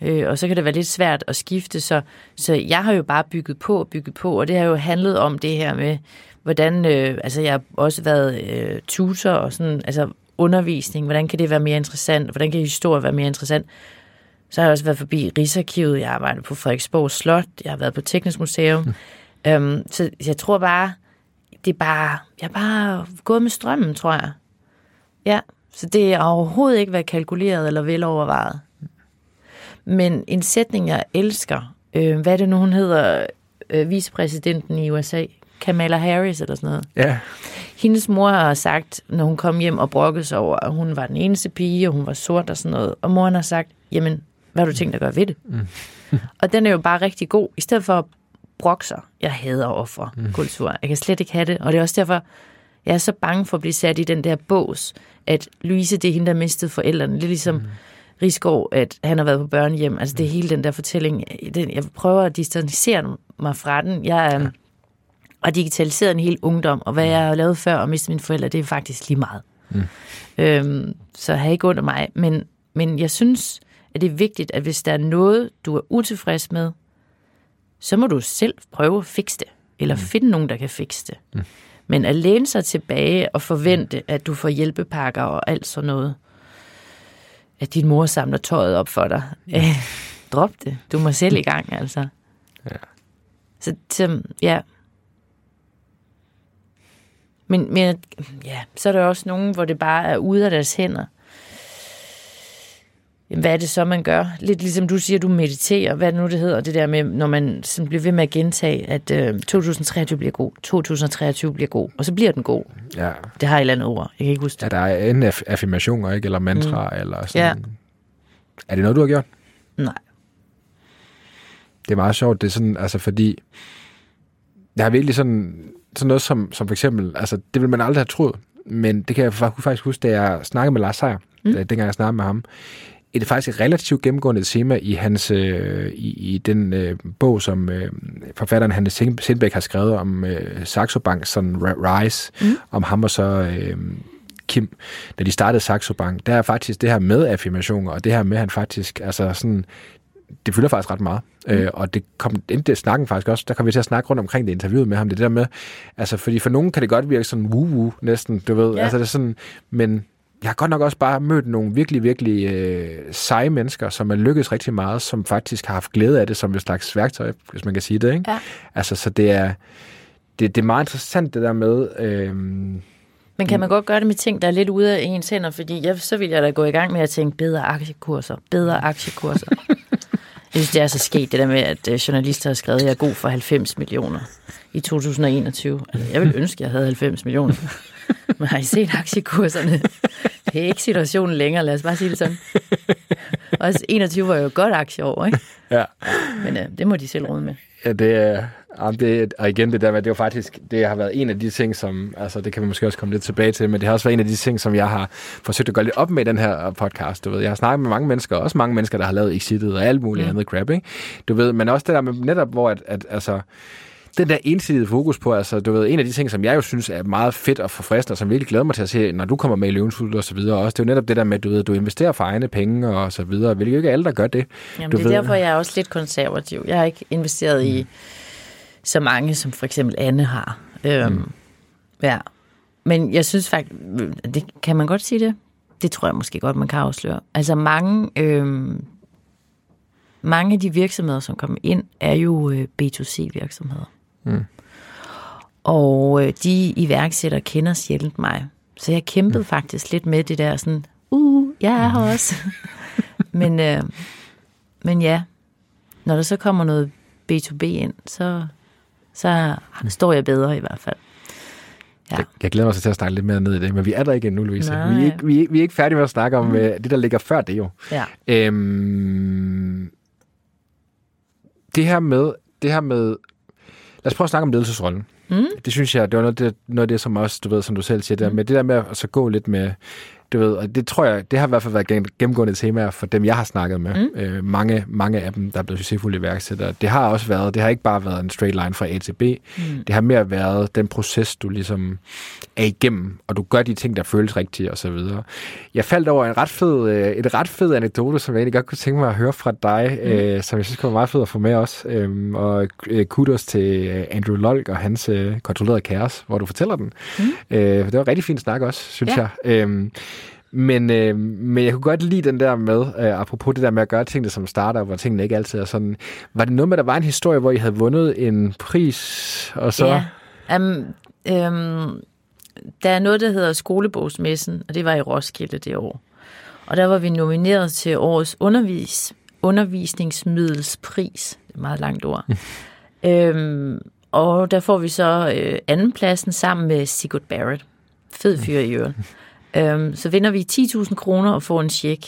Øh, og så kan det være lidt svært at skifte, så, så jeg har jo bare bygget på og bygget på, og det har jo handlet om det her med, hvordan, øh, altså jeg har også været øh, tutor og sådan, altså undervisning, hvordan kan det være mere interessant, hvordan kan historie være mere interessant. Så har jeg også været forbi Rigsarkivet, jeg har arbejdet på Frederiksborg Slot, jeg har været på Teknisk Museum. Hm. Um, så jeg tror bare, det er bare, jeg er bare gået med strømmen, tror jeg. Ja, så det er overhovedet ikke været kalkuleret eller velovervejet. Men en sætning, jeg elsker, øh, hvad er det nu, hun hedder, øh, vicepræsidenten i USA, Kamala Harris eller sådan noget. Ja. Hendes mor har sagt, når hun kom hjem og brokkede sig over, at hun var den eneste pige, og hun var sort og sådan noget. Og moren har sagt, jamen, hvad har du tænkt at gøre ved det? Mm. <laughs> og den er jo bare rigtig god. I stedet for at brokke sig, jeg hader offerkultur. Jeg kan slet ikke have det. Og det er også derfor, jeg er så bange for at blive sat i den der bås, at Louise, det er hende, der mistede forældrene. Er ligesom mm. Rigsgaard, at han har været på børnehjem. Altså, det er hele den der fortælling. Den, jeg prøver at distancere mig fra den. Jeg er... Ja og digitaliseret en hel ungdom, og hvad jeg har lavet før og mistet mine forældre, det er faktisk lige meget. Mm. Øhm, så har ikke under mig, men, men jeg synes, at det er vigtigt, at hvis der er noget, du er utilfreds med, så må du selv prøve at fikse det, eller mm. finde nogen, der kan fikse det. Mm. Men at læne sig tilbage og forvente, at du får hjælpepakker og alt sådan noget, at din mor samler tøjet op for dig, mm. øh, <laughs> drop det. Du må selv i gang, altså. Ja. Så, så ja, men, men ja, så er der også nogen, hvor det bare er ude af deres hænder. Jamen, hvad er det så, man gør? Lidt ligesom du siger, du mediterer. Hvad det nu, det hedder? Det der med, når man sådan bliver ved med at gentage, at øh, 2023 bliver god, 2023 bliver god, og så bliver den god. Ja. Det har et eller andet ord. Jeg kan ikke huske det. Ja, der er en aff- affirmationer, ikke? Eller mantra, mm. eller sådan. Ja. Er det noget, du har gjort? Nej. Det er meget sjovt. Det er sådan, altså fordi, jeg har virkelig sådan, sådan noget som, som for eksempel, altså det vil man aldrig have troet, men det kan jeg faktisk huske, da jeg snakkede med Lars Seier, mm. dengang jeg snakkede med ham, det er faktisk et relativt gennemgående tema i hans øh, i, i den øh, bog, som øh, forfatteren Hannes Sindbæk har skrevet om øh, Saxo Bank, sådan Rise, mm. om ham og så øh, Kim, da de startede Saxo Bank, der er faktisk det her med affirmationer, og det her med, at han faktisk, altså sådan, det fylder faktisk ret meget. Mm. Øh, og det kom endte snakken faktisk også, der kom vi til at snakke rundt omkring det interviewet med ham, det der med, altså fordi for nogen kan det godt virke sådan woo-woo næsten, du ved, ja. altså det er sådan, men jeg har godt nok også bare mødt nogle virkelig, virkelig øh, seje mennesker, som er lykkedes rigtig meget, som faktisk har haft glæde af det som et slags værktøj, hvis man kan sige det, ikke? Ja. Altså, så det er, det, det er meget interessant det der med, øh, Men kan man godt gøre det med ting, der er lidt ude af ens hænder? Fordi jeg, så vil jeg da gå i gang med at tænke bedre aktiekurser, bedre aktiekurser. jeg synes, det er så sket, det der med, at øh, journalister har skrevet, at jeg er god for 90 millioner i 2021. Altså, jeg vil ønske, at jeg havde 90 millioner. Men har I set aktiekurserne? Det er ikke situationen længere, lad os bare sige det sådan. <laughs> Også 21 var jo et godt aktieår, ikke? ja, Men øh, det må de selv råde med. Ja, det er, ja, det, og igen det der med, det var faktisk, det har været en af de ting, som, altså det kan vi måske også komme lidt tilbage til, men det har også været en af de ting, som jeg har forsøgt at gøre lidt op med i den her podcast, du ved. Jeg har snakket med mange mennesker, også mange mennesker, der har lavet Exitet og alt muligt mm. andet crap, ikke? Du ved, men også det der med netop, hvor at, at altså, den der ensidige fokus på, altså du ved, en af de ting, som jeg jo synes er meget fedt og forfriskende, og som virkelig glæder mig til at se, når du kommer med i Løvens og så videre også, det er jo netop det der med, du ved, du investerer for egne penge og så videre, hvilket jo ikke er alle, der gør det. Jamen, du det er derfor, jeg er også lidt konservativ. Jeg har ikke investeret i så mange, som for eksempel Anne har. Øhm, mm. Ja. Men jeg synes faktisk, det, kan man godt sige det? Det tror jeg måske godt, man kan afsløre. Altså mange, øhm, mange af de virksomheder, som kommer ind, er jo øh, B2C-virksomheder. Mm. Og øh, de iværksættere kender sjældent mig. Så jeg kæmpede mm. faktisk lidt med det der sådan, uh, jeg er her også. <laughs> men, øh, men ja, når der så kommer noget B2B ind, så, så står jeg bedre i hvert fald. Ja. Jeg, jeg glæder mig så til at snakke lidt mere ned i det, men vi er der ikke endnu, Louise. Nej. Vi er, ikke, vi, er, vi er ikke færdige med at snakke om mm. det, der ligger før det jo. Ja. Øhm, det her med, det her med, lad os prøve at snakke om ledelsesrollen. Mm. Det synes jeg, det var noget, det, noget af det, som også, du ved, som du selv siger, der, med, det der med at så gå lidt med, du ved, og det tror jeg, det har i hvert fald været gen- gennemgående temaer for dem, jeg har snakket med. Mm. Øh, mange, mange af dem, der er blevet succesfulde iværksættere. Det har også været, det har ikke bare været en straight line fra A til B. Mm. Det har mere været den proces, du ligesom er igennem, og du gør de ting, der føles rigtige, og så videre. Jeg faldt over en ret fed, øh, et ret fed anekdote, som jeg egentlig godt kunne tænke mig at høre fra dig, mm. øh, som jeg synes kunne være meget fed at få med os. Øhm, og øh, kudos til øh, Andrew Lolk og hans øh, kontrollerede kaos, hvor du fortæller den. Mm. Øh, det var en rigtig fin snak også, synes Ja. jeg. Øhm, men, øh, men jeg kunne godt lide den der med, øh, apropos det der med at gøre tingene som starter, hvor tingene ikke altid er sådan. Var det noget med, at der var en historie, hvor I havde vundet en pris, og så... Ja. Um, um, der er noget, der hedder Skolebogsmessen, og det var i Roskilde det år. Og der var vi nomineret til årets undervis, undervisningsmiddelspris. Det er et meget langt ord. <laughs> øhm, og der får vi så øh, andenpladsen sammen med Sigurd Barrett. Fed fyr i øvrigt. Øhm, så vinder vi 10.000 kroner og får en check.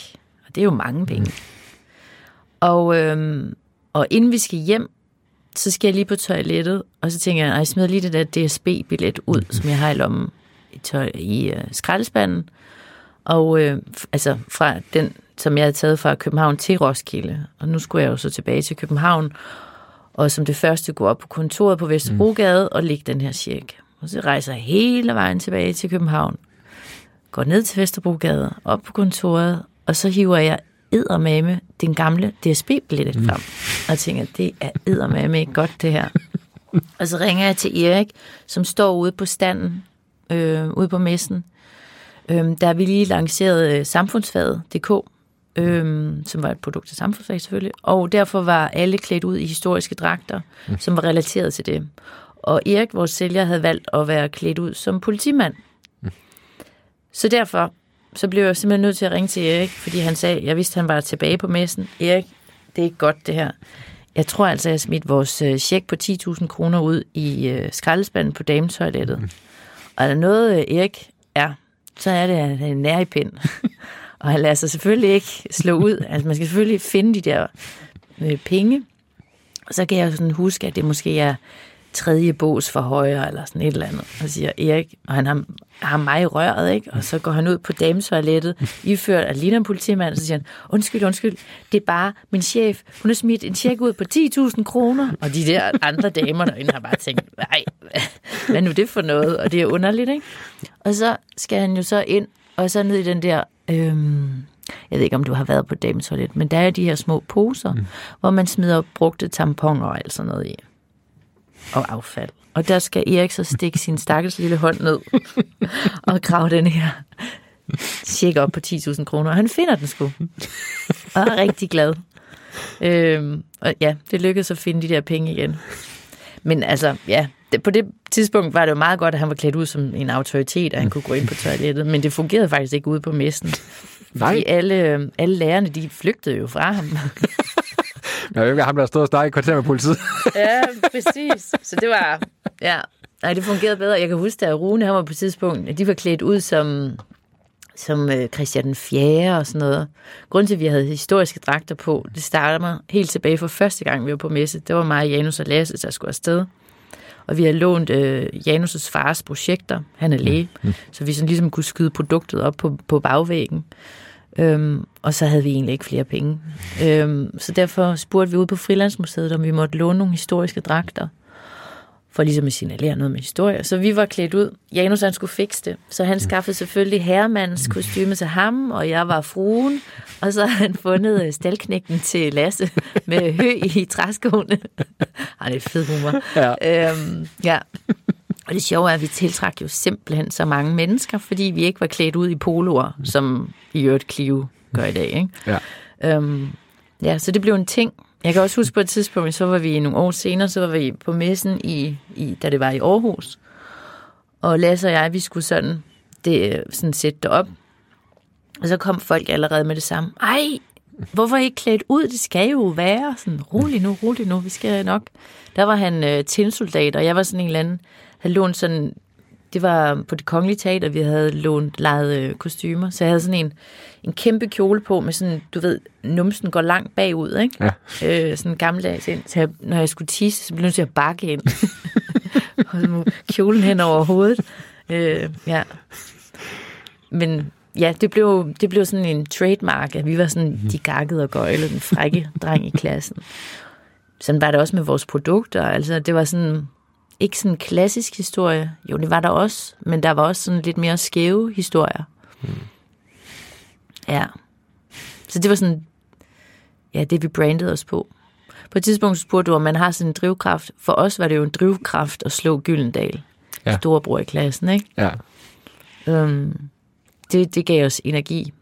Og det er jo mange penge. Og, øhm, og inden vi skal hjem, så skal jeg lige på toilettet, og så tænker jeg, "Ej, jeg smider lige det der DSB-billet ud, som jeg har i lommen i, tøj, i uh, skraldespanden. Og øh, altså fra den, som jeg havde taget fra København til Roskilde. Og nu skulle jeg jo så tilbage til København, og som det første gå op på kontoret på Vesterbrogade og lægge den her check. Og så rejser jeg hele vejen tilbage til København. Går ned til Vesterbrogade, op på kontoret, og så hiver jeg eddermame den gamle DSB-billet frem. Og tænker, det er eddermame ikke godt det her. <laughs> og så ringer jeg til Erik, som står ude på standen, øh, ude på messen. Øhm, der har vi lige lanceret øh, samfundsfaget.dk, øhm, som var et produkt af samfundsfag selvfølgelig, og derfor var alle klædt ud i historiske dragter, mm. som var relateret til det. Og Erik, vores sælger, havde valgt at være klædt ud som politimand. Så derfor så blev jeg simpelthen nødt til at ringe til Erik, fordi han sagde, jeg vidste, han var tilbage på messen. Erik, det er ikke godt det her. Jeg tror altså, jeg smidt vores øh, check på 10.000 kroner ud i øh, skraldespanden på dametoilettet. Mm. Og er der noget, øh, Erik er, så er det, at han er nær i pind. <laughs> og han lader sig selvfølgelig ikke slå ud. Altså, man skal selvfølgelig finde de der øh, penge. Og så kan jeg jo sådan huske, at det måske er tredje bås for højre, eller sådan et eller andet. Og siger Erik, og han har, har mig i røret, ikke? Og så går han ud på dametoilettet, <laughs> iført af ligner en politimand, og så siger han, undskyld, undskyld, det er bare min chef, hun har smidt en tjek ud på 10.000 kroner. Og de der andre damer derinde har bare tænkt, nej, hvad nu det for noget? Og det er underligt, ikke? Og så skal han jo så ind, og så ned i den der... Øhm, jeg ved ikke, om du har været på dametoilet, men der er de her små poser, mm. hvor man smider brugte tamponer og alt sådan noget i. Og affald. Og der skal Erik så stikke sin stakkels lille hånd ned og grave den her tjek op på 10.000 kroner. Og han finder den sgu. Og er rigtig glad. Øhm, og ja, det lykkedes at finde de der penge igen. Men altså, ja, det, på det tidspunkt var det jo meget godt, at han var klædt ud som en autoritet, og han kunne gå ind på toilettet. Men det fungerede faktisk ikke ude på messen. Nej. Fordi alle, alle lærerne, de flygtede jo fra ham. Jeg ved ikke, ham, der stod og snakkede i kvarter med politiet. <laughs> ja, præcis. Så det var, ja, nej, det fungerede bedre. Jeg kan huske, at Rune, han var på et tidspunkt, at de var klædt ud som, som øh, Christian den 4. og sådan noget. Grunden til, at vi havde historiske dragter på, det starter mig helt tilbage fra første gang, vi var på messe. Det var mig, Janus og Lasse, der skulle afsted. Og vi har lånt øh, Janus' fars projekter. Han er læge. Mm. Så vi sådan ligesom kunne skyde produktet op på, på bagvæggen. Øhm, og så havde vi egentlig ikke flere penge. Øhm, så derfor spurgte vi ud på Frilandsmuseet, om vi måtte låne nogle historiske dragter, for ligesom at signalere noget med historie. Så vi var klædt ud. Janus han skulle fikse det. Så han skaffede selvfølgelig herremands kostyme til ham, og jeg var fruen. Og så har han fundet øh, stalknægten til Lasse med hø i træskoene. <laughs> Det er fed humor. Ja. Øhm, ja. Og det sjove er, at vi tiltrak jo simpelthen så mange mennesker, fordi vi ikke var klædt ud i poloer, som i øvrigt Clio gør i dag. Ikke? Ja. Øhm, ja, så det blev en ting. Jeg kan også huske på et tidspunkt, så var vi nogle år senere, så var vi på messen, i, i, da det var i Aarhus. Og Lasse og jeg, vi skulle sådan, det, sådan sætte det op. Og så kom folk allerede med det samme. Ej, hvorfor ikke klædt ud? Det skal jo være sådan, rolig nu, rolig nu, vi skal nok. Der var han øh, tinsoldat, og jeg var sådan en eller anden, havde lånt sådan, det var på det kongelige teater, vi havde lånt lejet øh, kostymer, så jeg havde sådan en, en kæmpe kjole på, med sådan, du ved, numsen går langt bagud, ikke? Ja. Øh, sådan en gammeldags ind, så jeg, når jeg skulle tisse, så blev jeg nødt til at bakke ind. <laughs> og så kjolen hen over hovedet. Øh, ja. Men ja, det blev, det blev sådan en trademark, at vi var sådan de gakkede og gøjlede, den frække dreng i klassen. Sådan var det også med vores produkter. Altså, det var sådan, ikke sådan en klassisk historie. Jo, det var der også, men der var også sådan lidt mere skæve historier. Mm. Ja. Så det var sådan, ja, det vi brandede os på. På et tidspunkt spurgte du, om man har sådan en drivkraft. For os var det jo en drivkraft at slå Gyldendal. Ja. Storebror i klassen, ikke? Ja. Øhm, det, det gav os energi.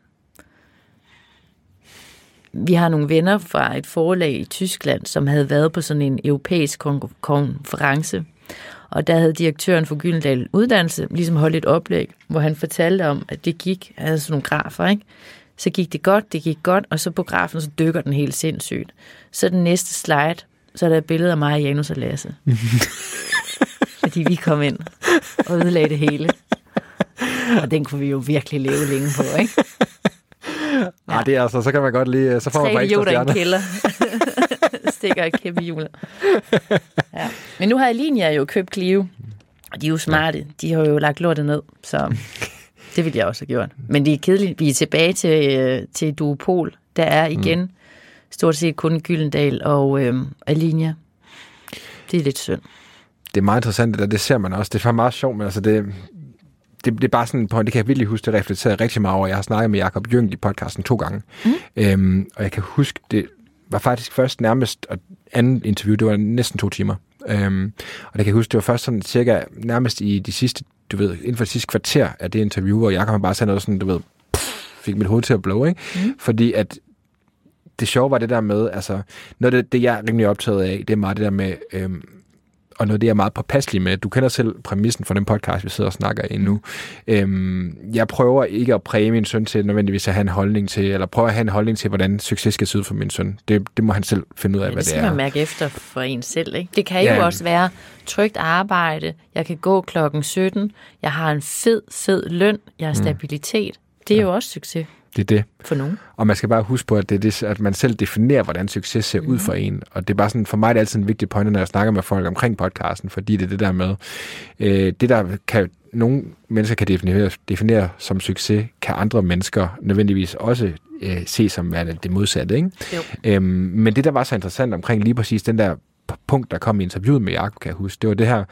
Vi har nogle venner fra et forlag i Tyskland, som havde været på sådan en europæisk kon- konference. Og der havde direktøren for Gyldendal Uddannelse ligesom holdt et oplæg, hvor han fortalte om, at det gik, han havde sådan nogle grafer, ikke? Så gik det godt, det gik godt, og så på grafen, så dykker den helt sindssygt. Så den næste slide, så er der et billede af mig, Janus og Lasse. <laughs> Fordi vi kom ind og ødelagde det hele. Og den kunne vi jo virkelig leve længe på, ikke? Ja. Ej, det er altså, så kan man godt lige, så får man Tre bare ekstra idioter i en kælder. <laughs> Stikker et kæmpe hjul. Ja. Men nu har Alinia jo købt Clio, og de er jo smarte. De har jo lagt lortet ned, så det ville jeg også have gjort. Men det er kedeligt. Vi er tilbage til, øh, til Duopol. Der er igen mm. stort set kun Gyldendal og øh, Alinia. Det er lidt synd. Det er meget interessant, der. Det ser man også. Det er faktisk meget sjovt, men altså det, det, det er bare sådan på, det kan jeg virkelig huske, det reflekterede rigtig meget over. Jeg har snakket med Jakob Jøng i podcasten to gange. Mm. Øhm, og jeg kan huske, det var faktisk først nærmest, og andet interview, det var næsten to timer. Øhm, og jeg kan huske, det var først sådan cirka nærmest i de sidste, du ved, inden for de sidste kvarter af det interview, hvor Jakob bare sagde noget sådan, du ved, pff, fik mit hoved til at blow, ikke? Mm. Fordi at det sjove var det der med, altså, noget af det, det jeg er rimelig optaget af, det er meget det der med, øhm, og noget det, jeg er meget påpasselig med. Du kender selv præmissen for den podcast, vi sidder og snakker i nu. Øhm, jeg prøver ikke at præge min søn til nødvendigvis at have en holdning til, eller prøver at have en holdning til, hvordan succes skal se ud for min søn. Det, det må han selv finde ud af, Ja, hvad det det skal er. man mærke efter for en selv. Ikke? Det kan jo Ja. også være trygt arbejde. Jeg kan gå klokken 17. Jeg har en fed, fed løn. Jeg har stabilitet. Det er jo også succes. Det er det. for nogen. Og man skal bare huske på, at, det er det, at man selv definerer, hvordan succes ser ud for en. Og det er bare sådan, for mig er det altid en vigtig pointe, når jeg snakker med folk omkring podcasten, fordi det er det der med, øh, det der kan nogle mennesker kan definere, definere som succes, kan andre mennesker nødvendigvis også øh, se som værende det modsatte. Ikke? Jo. Øhm, men det, der var så interessant omkring lige præcis den der punkt, der kom i interviewet med Jacob, kan jeg huske, det var det her,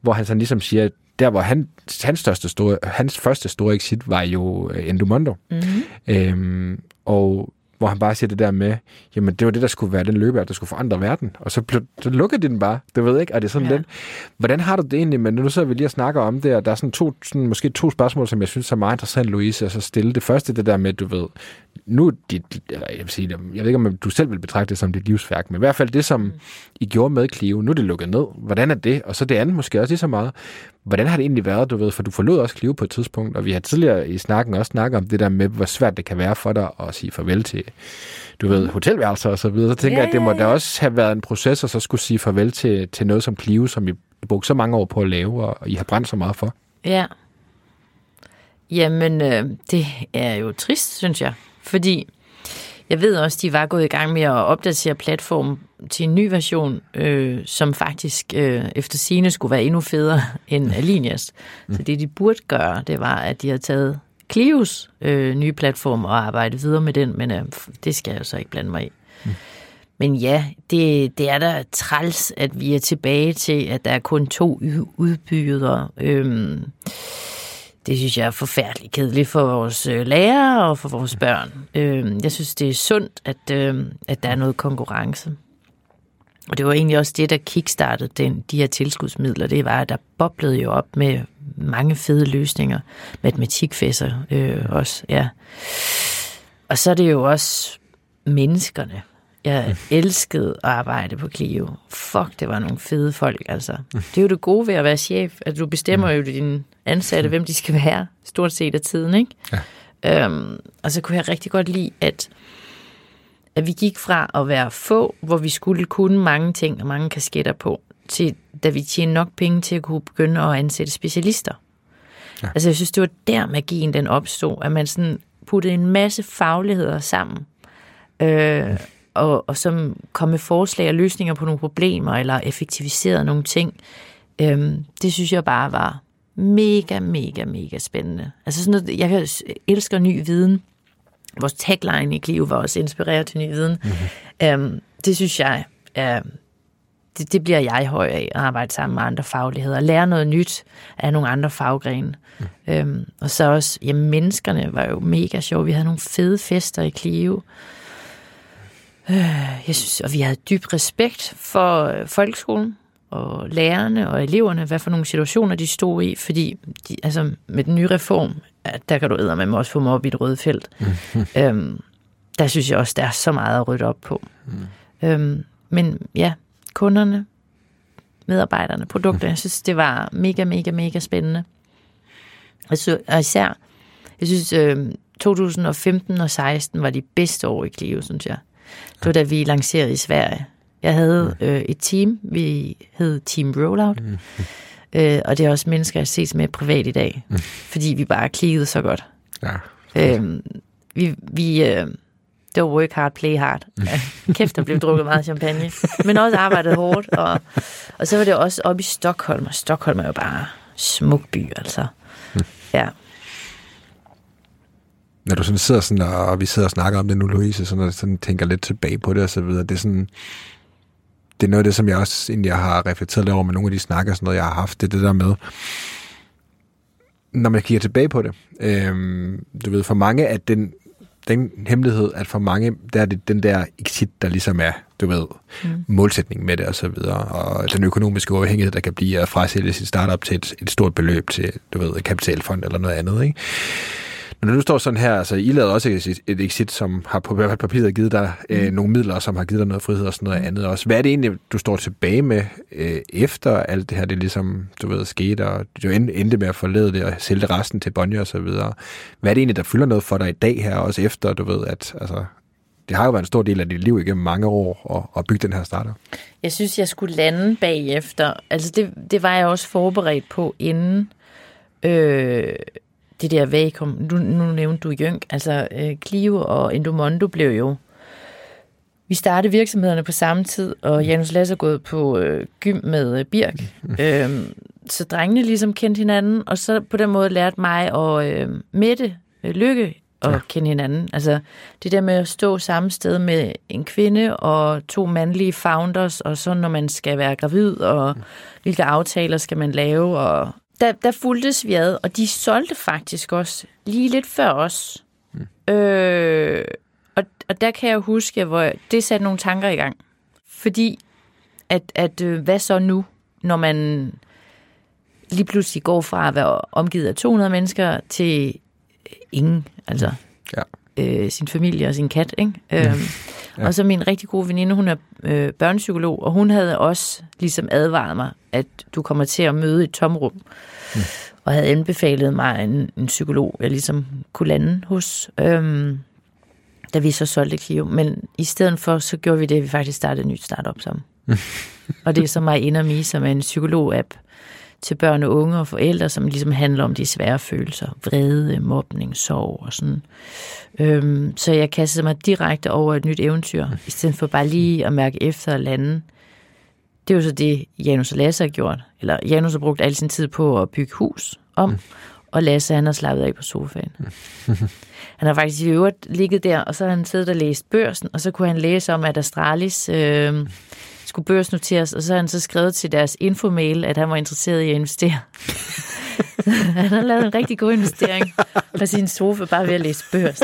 hvor han sådan ligesom siger, at der hvor han, hans, største store, hans første store exit var jo øh, Endomondo. Mm-hmm. Øhm, og hvor han bare siger det der med, jamen det var det, der skulle være den løber, der skulle forandre verden. Og så, blev, så lukker de den bare, du ved ikke, og det er sådan Ja. lidt. Hvordan har du det egentlig, men nu sidder vi lige og snakker om det, og der er sådan to, sådan, måske to spørgsmål, som jeg synes er meget interessant, Louise, at så stille. Det første, det der med, du ved, nu dit, eller jeg vil sige, jeg ved ikke, om du selv vil betragte det som dit livsværk, men i hvert fald det, som I gjorde med Clio, nu er det lukket ned. Hvordan er det? Og så det andet måske også lige så meget. Hvordan har det egentlig været, du ved, for du forlod også Clio på et tidspunkt, og vi har tidligere i snakken også snakket om det der med, hvor svært det kan være for dig at sige farvel til, du ved, hotelværelser og så videre. Så tænker Ja, jeg, at det må ja, da ja. også have været en proces, at så skulle sige farvel til, til noget som Clio, som I brugte så mange år på at lave, og I har brændt så meget for. Ja. Jamen, øh, det er jo trist, synes jeg. Fordi jeg ved også, de var gået i gang med at opdatere platformen til en ny version, øh, som faktisk øh, efter sine skulle være endnu federe <laughs> end Alinias. Så det, de burde gøre, det var, at de havde taget Clios øh, nye platform og arbejdet videre med den, men øh, det skal jeg så ikke blande mig i. Men ja, det, det er da træls, at vi er tilbage til, at der er kun to udbydere. Øhm, det synes jeg er forfærdeligt kedeligt for vores øh, lærere og for vores børn. Øhm, jeg synes, det er sundt, at, øhm, at der er noget konkurrence. Og det var egentlig også det, der kickstartede den, de her tilskudsmidler. Det var, at der boblede jo op med mange fede løsninger. Matematikfæsser øh, også, ja. Og så er det jo også menneskerne. Jeg elskede at arbejde på Clio. Fuck, det var nogle fede folk, altså. Det er jo det gode ved at være chef, at du bestemmer jo dine ansatte, hvem de skal være, stort set af tiden, ikke? Ja. Øhm, og så kunne jeg rigtig godt lide, at, at vi gik fra at være få, hvor vi skulle kunne mange ting og mange kasketter på, til da vi tjente nok penge til at kunne begynde at ansætte specialister. Ja. Altså jeg synes, det var der magien den opstod, at man sådan puttede en masse fagligheder sammen, øh, og, og som kom med forslag og løsninger på nogle problemer, eller effektiviserede nogle ting. Øhm, det synes jeg bare var mega, mega, mega spændende. Altså sådan noget, jeg elsker ny viden. Vores tagline i Clio var også inspireret til ny viden. Mm-hmm. Øhm, det synes jeg er det, det bliver jeg høj af, at arbejde sammen med andre fagligheder, lære noget nyt af nogle andre faggrene. Mm. Øhm, og så også, jamen menneskerne var jo mega sjove. Vi havde nogle fede fester i Clio. Øh, jeg synes, og vi havde dyb respekt for øh, folkeskolen og lærerne og eleverne, hvad for nogle situationer de stod i, fordi de, altså, med den nye reform, der kan du med også få mig op i et rødt felt. <laughs> øhm, der synes jeg også, der er så meget at rydde op på. Mm. Øhm, men ja, kunderne, medarbejderne, produkter, jeg synes, det var mega, mega, mega spændende. Og, så, og især, jeg synes, øh, 2015 og 16 var de bedste år i Clio, synes jeg. Det var da vi lancerede i Sverige. Jeg havde øh, et team, vi hed Team Rollout, mm. <laughs> øh, og det er også mennesker, jeg ses med privat i dag, mm. fordi vi bare klikkede så godt. Ja. Øh, vi, vi, øh, det var work hard, play hard. Ja, <laughs> kæft, der blev drukket meget champagne. Men også arbejdet hårdt. Og, og så var det også oppe i Stockholm, og Stockholm er jo bare smuk by, altså. Ja, Når du sådan sidder sådan, og, og vi sidder og snakker om det nu, Louise, så når jeg sådan tænker lidt tilbage på det og så videre, det er sådan, det er noget af det, som jeg også egentlig har reflekteret lidt over med nogle af de snakker, sådan noget, jeg har haft, det er det der med, når man kigger tilbage på det, øhm, du ved, for mange at den, den hemmelighed, at for mange, der er det den der exit, der ligesom er, du ved, mm. målsætning med det og så videre, og den økonomiske uafhængighed, der kan blive at frasælge sit startup til et, et stort beløb til, du ved, et kapitalfond eller noget andet, ikke? Men når du står sådan her, altså I lavede også et, et exit, som har på hvert papiret givet dig øh, nogle midler, som har givet dig noget frihed og sådan noget andet også. Hvad er det egentlig, du står tilbage med øh, efter alt det her, det ligesom, du ved, skete, og du end- endte med at forlade det og sælge resten til Bonnier og så videre. Hvad er det egentlig, der fylder noget for dig i dag her, også efter, du ved, at altså, det har jo været en stor del af dit liv igennem mange år at, at bygge den her startup. Jeg synes, jeg skulle lande bagefter. Altså, det, det var jeg også forberedt på inden. Øh, det der vakuum. Nu, nu nævnte du Jønk. Altså, øh, Clio og Endomondo blev jo... Vi startede virksomhederne på samme tid, og Janus Lasse er gået på øh, gym med øh, Birk. <laughs> øhm, så drengene ligesom kendte hinanden, og så på den måde lærte mig og øh, Mette øh, Lykke at ja. kende hinanden. Altså det der med at stå samme sted med en kvinde og to mandlige founders, og så når man skal være gravid, og hvilke aftaler skal man lave, og der, der fuldtes vi ad, og de solgte faktisk også lige lidt før os. Mm. Øh, og, og der kan jeg huske, hvor det satte nogle tanker i gang. Fordi, at, at øh, hvad så nu, når man lige pludselig går fra at være omgivet af 200 mennesker til ingen, altså Ja. øh, sin familie og sin kat, ikke? Øhm, ja. Og så min rigtig gode veninde, hun er øh, børnepsykolog, og hun havde også ligesom advaret mig, at du kommer til at møde et tomrum, mm. og havde anbefalet mig en, en psykolog, jeg ligesom kunne lande hos, øhm, da vi så solgte Clio. Men i stedet for, så gjorde vi det, at vi faktisk startede et nyt startup sammen. <laughs> og det er så mig Inner Me, som er en psykolog-app til børn og unge og forældre, som ligesom handler om de svære følelser. Vrede, mobning, sorg og sådan. Øhm, så jeg kastede mig direkte over et nyt eventyr, i stedet for bare lige at mærke efter og lande. Det er jo så det, Janus og Lasse har gjort. Eller Janus har brugt al sin tid på at bygge hus om, og Lasse han har slappet af på sofaen. <laughs> Han har faktisk i øvrigt ligget der, og så har han siddet og læst børsen, og så kunne han læse om, at Astralis øh, skulle børsnoteres, og så har han så skrevet til deres infomail, at han var interesseret i at investere. <laughs> han har lavet en rigtig god investering på sin sofa, bare ved at læse børs.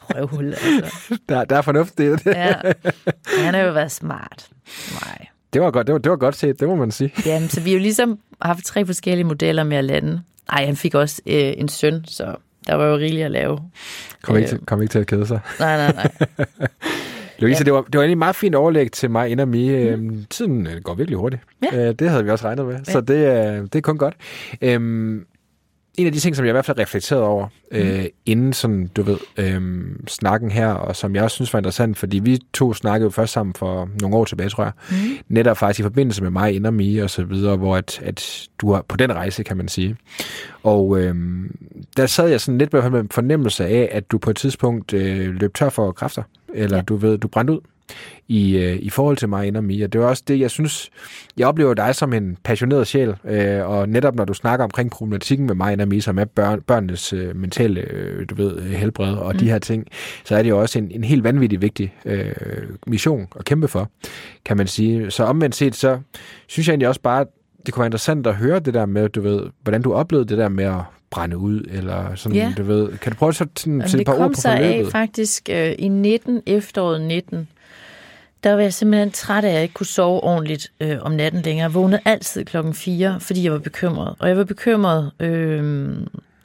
Røvhul, altså. Der, der er fornuft i det. Ja. Han har jo været smart. Nej. Det var godt, det var, det var godt set, det må man sige. Jamen, så vi har jo ligesom haft tre forskellige modeller med at lande. Ej, han fik også øh, en søn, så der var jo rigeligt at lave. Kom ikke, til, kom ikke til at kede sig. Nej, nej, nej. <laughs> Louise, ja. det, var, det var egentlig et meget fint overlæg til mig ind og mig. Mm. Tiden øh, går virkelig hurtigt. Ja. Øh, det havde vi også regnet med, ja. så det, er- det er kun godt. Øhm, en af de ting, som jeg i hvert fald reflekterede over, øh, inden sådan, du ved, øh, snakken her, og som jeg også synes var interessant, fordi vi to snakkede jo først sammen for nogle år tilbage, tror jeg, mm. netop faktisk i forbindelse med mig, Inder Mie og så videre, hvor at, at du er på den rejse, kan man sige. Og øh, der sad jeg sådan lidt med en fornemmelse af, at du på et tidspunkt øh, løb tør for kræfter, eller ja. Du ved, du brændte ud i, øh, i forhold til mig og Mia. Det var også det, jeg synes, jeg oplever dig som en passioneret sjæl, øh, og netop når du snakker omkring problematikken med mig og Mia, som er børn, børnenes øh, mentale, øh, du ved, øh, helbred og mm. de her ting, så er det jo også en, en helt vanvittig vigtig øh, mission at kæmpe for, kan man sige. Så omvendt set, så synes jeg egentlig også bare, det kunne være interessant at høre det der med, du ved, hvordan du oplevede det der med at brænde ud, eller sådan, Ja. du ved. Kan du prøve at sådan, sætte et det par ord kom på sig af forløbet? faktisk øh, i 19, efteråret 19. Der var jeg simpelthen træt af, at jeg ikke kunne sove ordentligt øh, om natten længere. Jeg vågnede altid klokken 4, fordi jeg var bekymret. Og jeg var bekymret, øh,